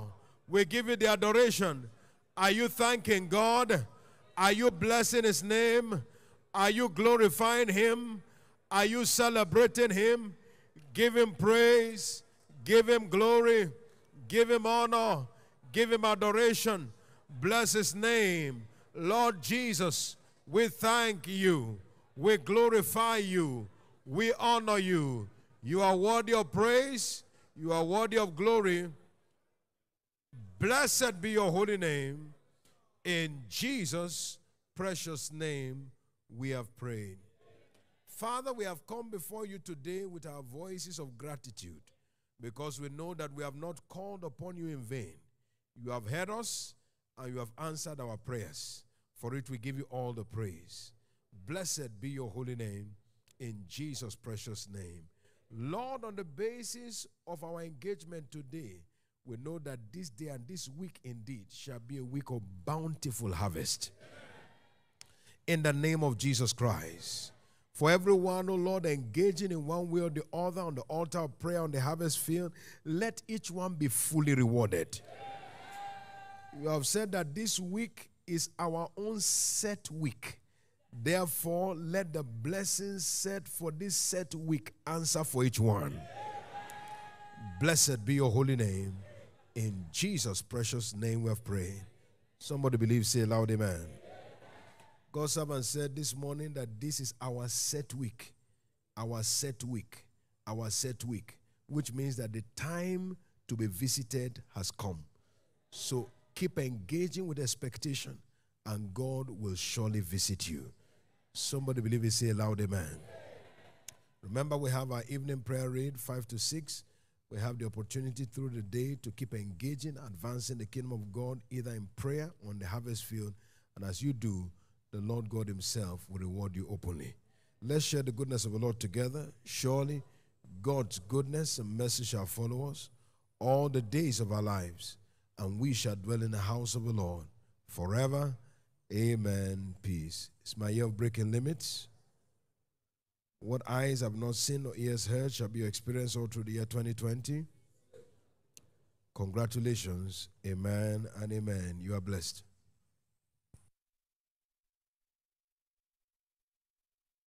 We give you the adoration. Are you thanking God? Are you blessing His name? Are you glorifying Him? Are you celebrating Him? Give Him praise. Give Him glory. Give Him honor. Give Him adoration. Bless His name. Lord Jesus, we thank you. We glorify you. We honor you. You are worthy of praise. You are worthy of glory. Blessed be your holy name. In Jesus' precious name, we have prayed. Father, we have come before you today with our voices of gratitude because we know that we have not called upon you in vain. You have heard us and you have answered our prayers. For it we give you all the praise. Blessed be your holy name in Jesus' precious name. Lord, on the basis of our engagement today, we know that this day and this week indeed shall be a week of bountiful harvest. In the name of Jesus Christ. For everyone, oh Lord, engaging in one way or the other on the altar of prayer on the harvest field, let each one be fully rewarded. You have said that this week is our own set week. Therefore, let the blessings set for this set week answer for each one. Blessed be your holy name. In Jesus' precious name we have prayed. Somebody believe, say loud, amen. God's servant said this morning that this is our set week. Our set week. Our set week. Which means that the time to be visited has come. So keep engaging with expectation, and God will surely visit you. Somebody believe it, say loud, amen. Remember, we have our evening prayer raid, 5 to 6. We have the opportunity through the day to keep engaging, advancing the kingdom of God, either in prayer on the harvest field. And as you do, the Lord God Himself will reward you openly. Let's share the goodness of the Lord together. Surely, God's goodness and mercy shall follow us all the days of our lives, and we shall dwell in the house of the Lord forever. Amen. Peace. It's my year of breaking limits. What eyes have not seen or ears heard shall be your experience all through the year 2020. Congratulations. Amen and amen. You are blessed.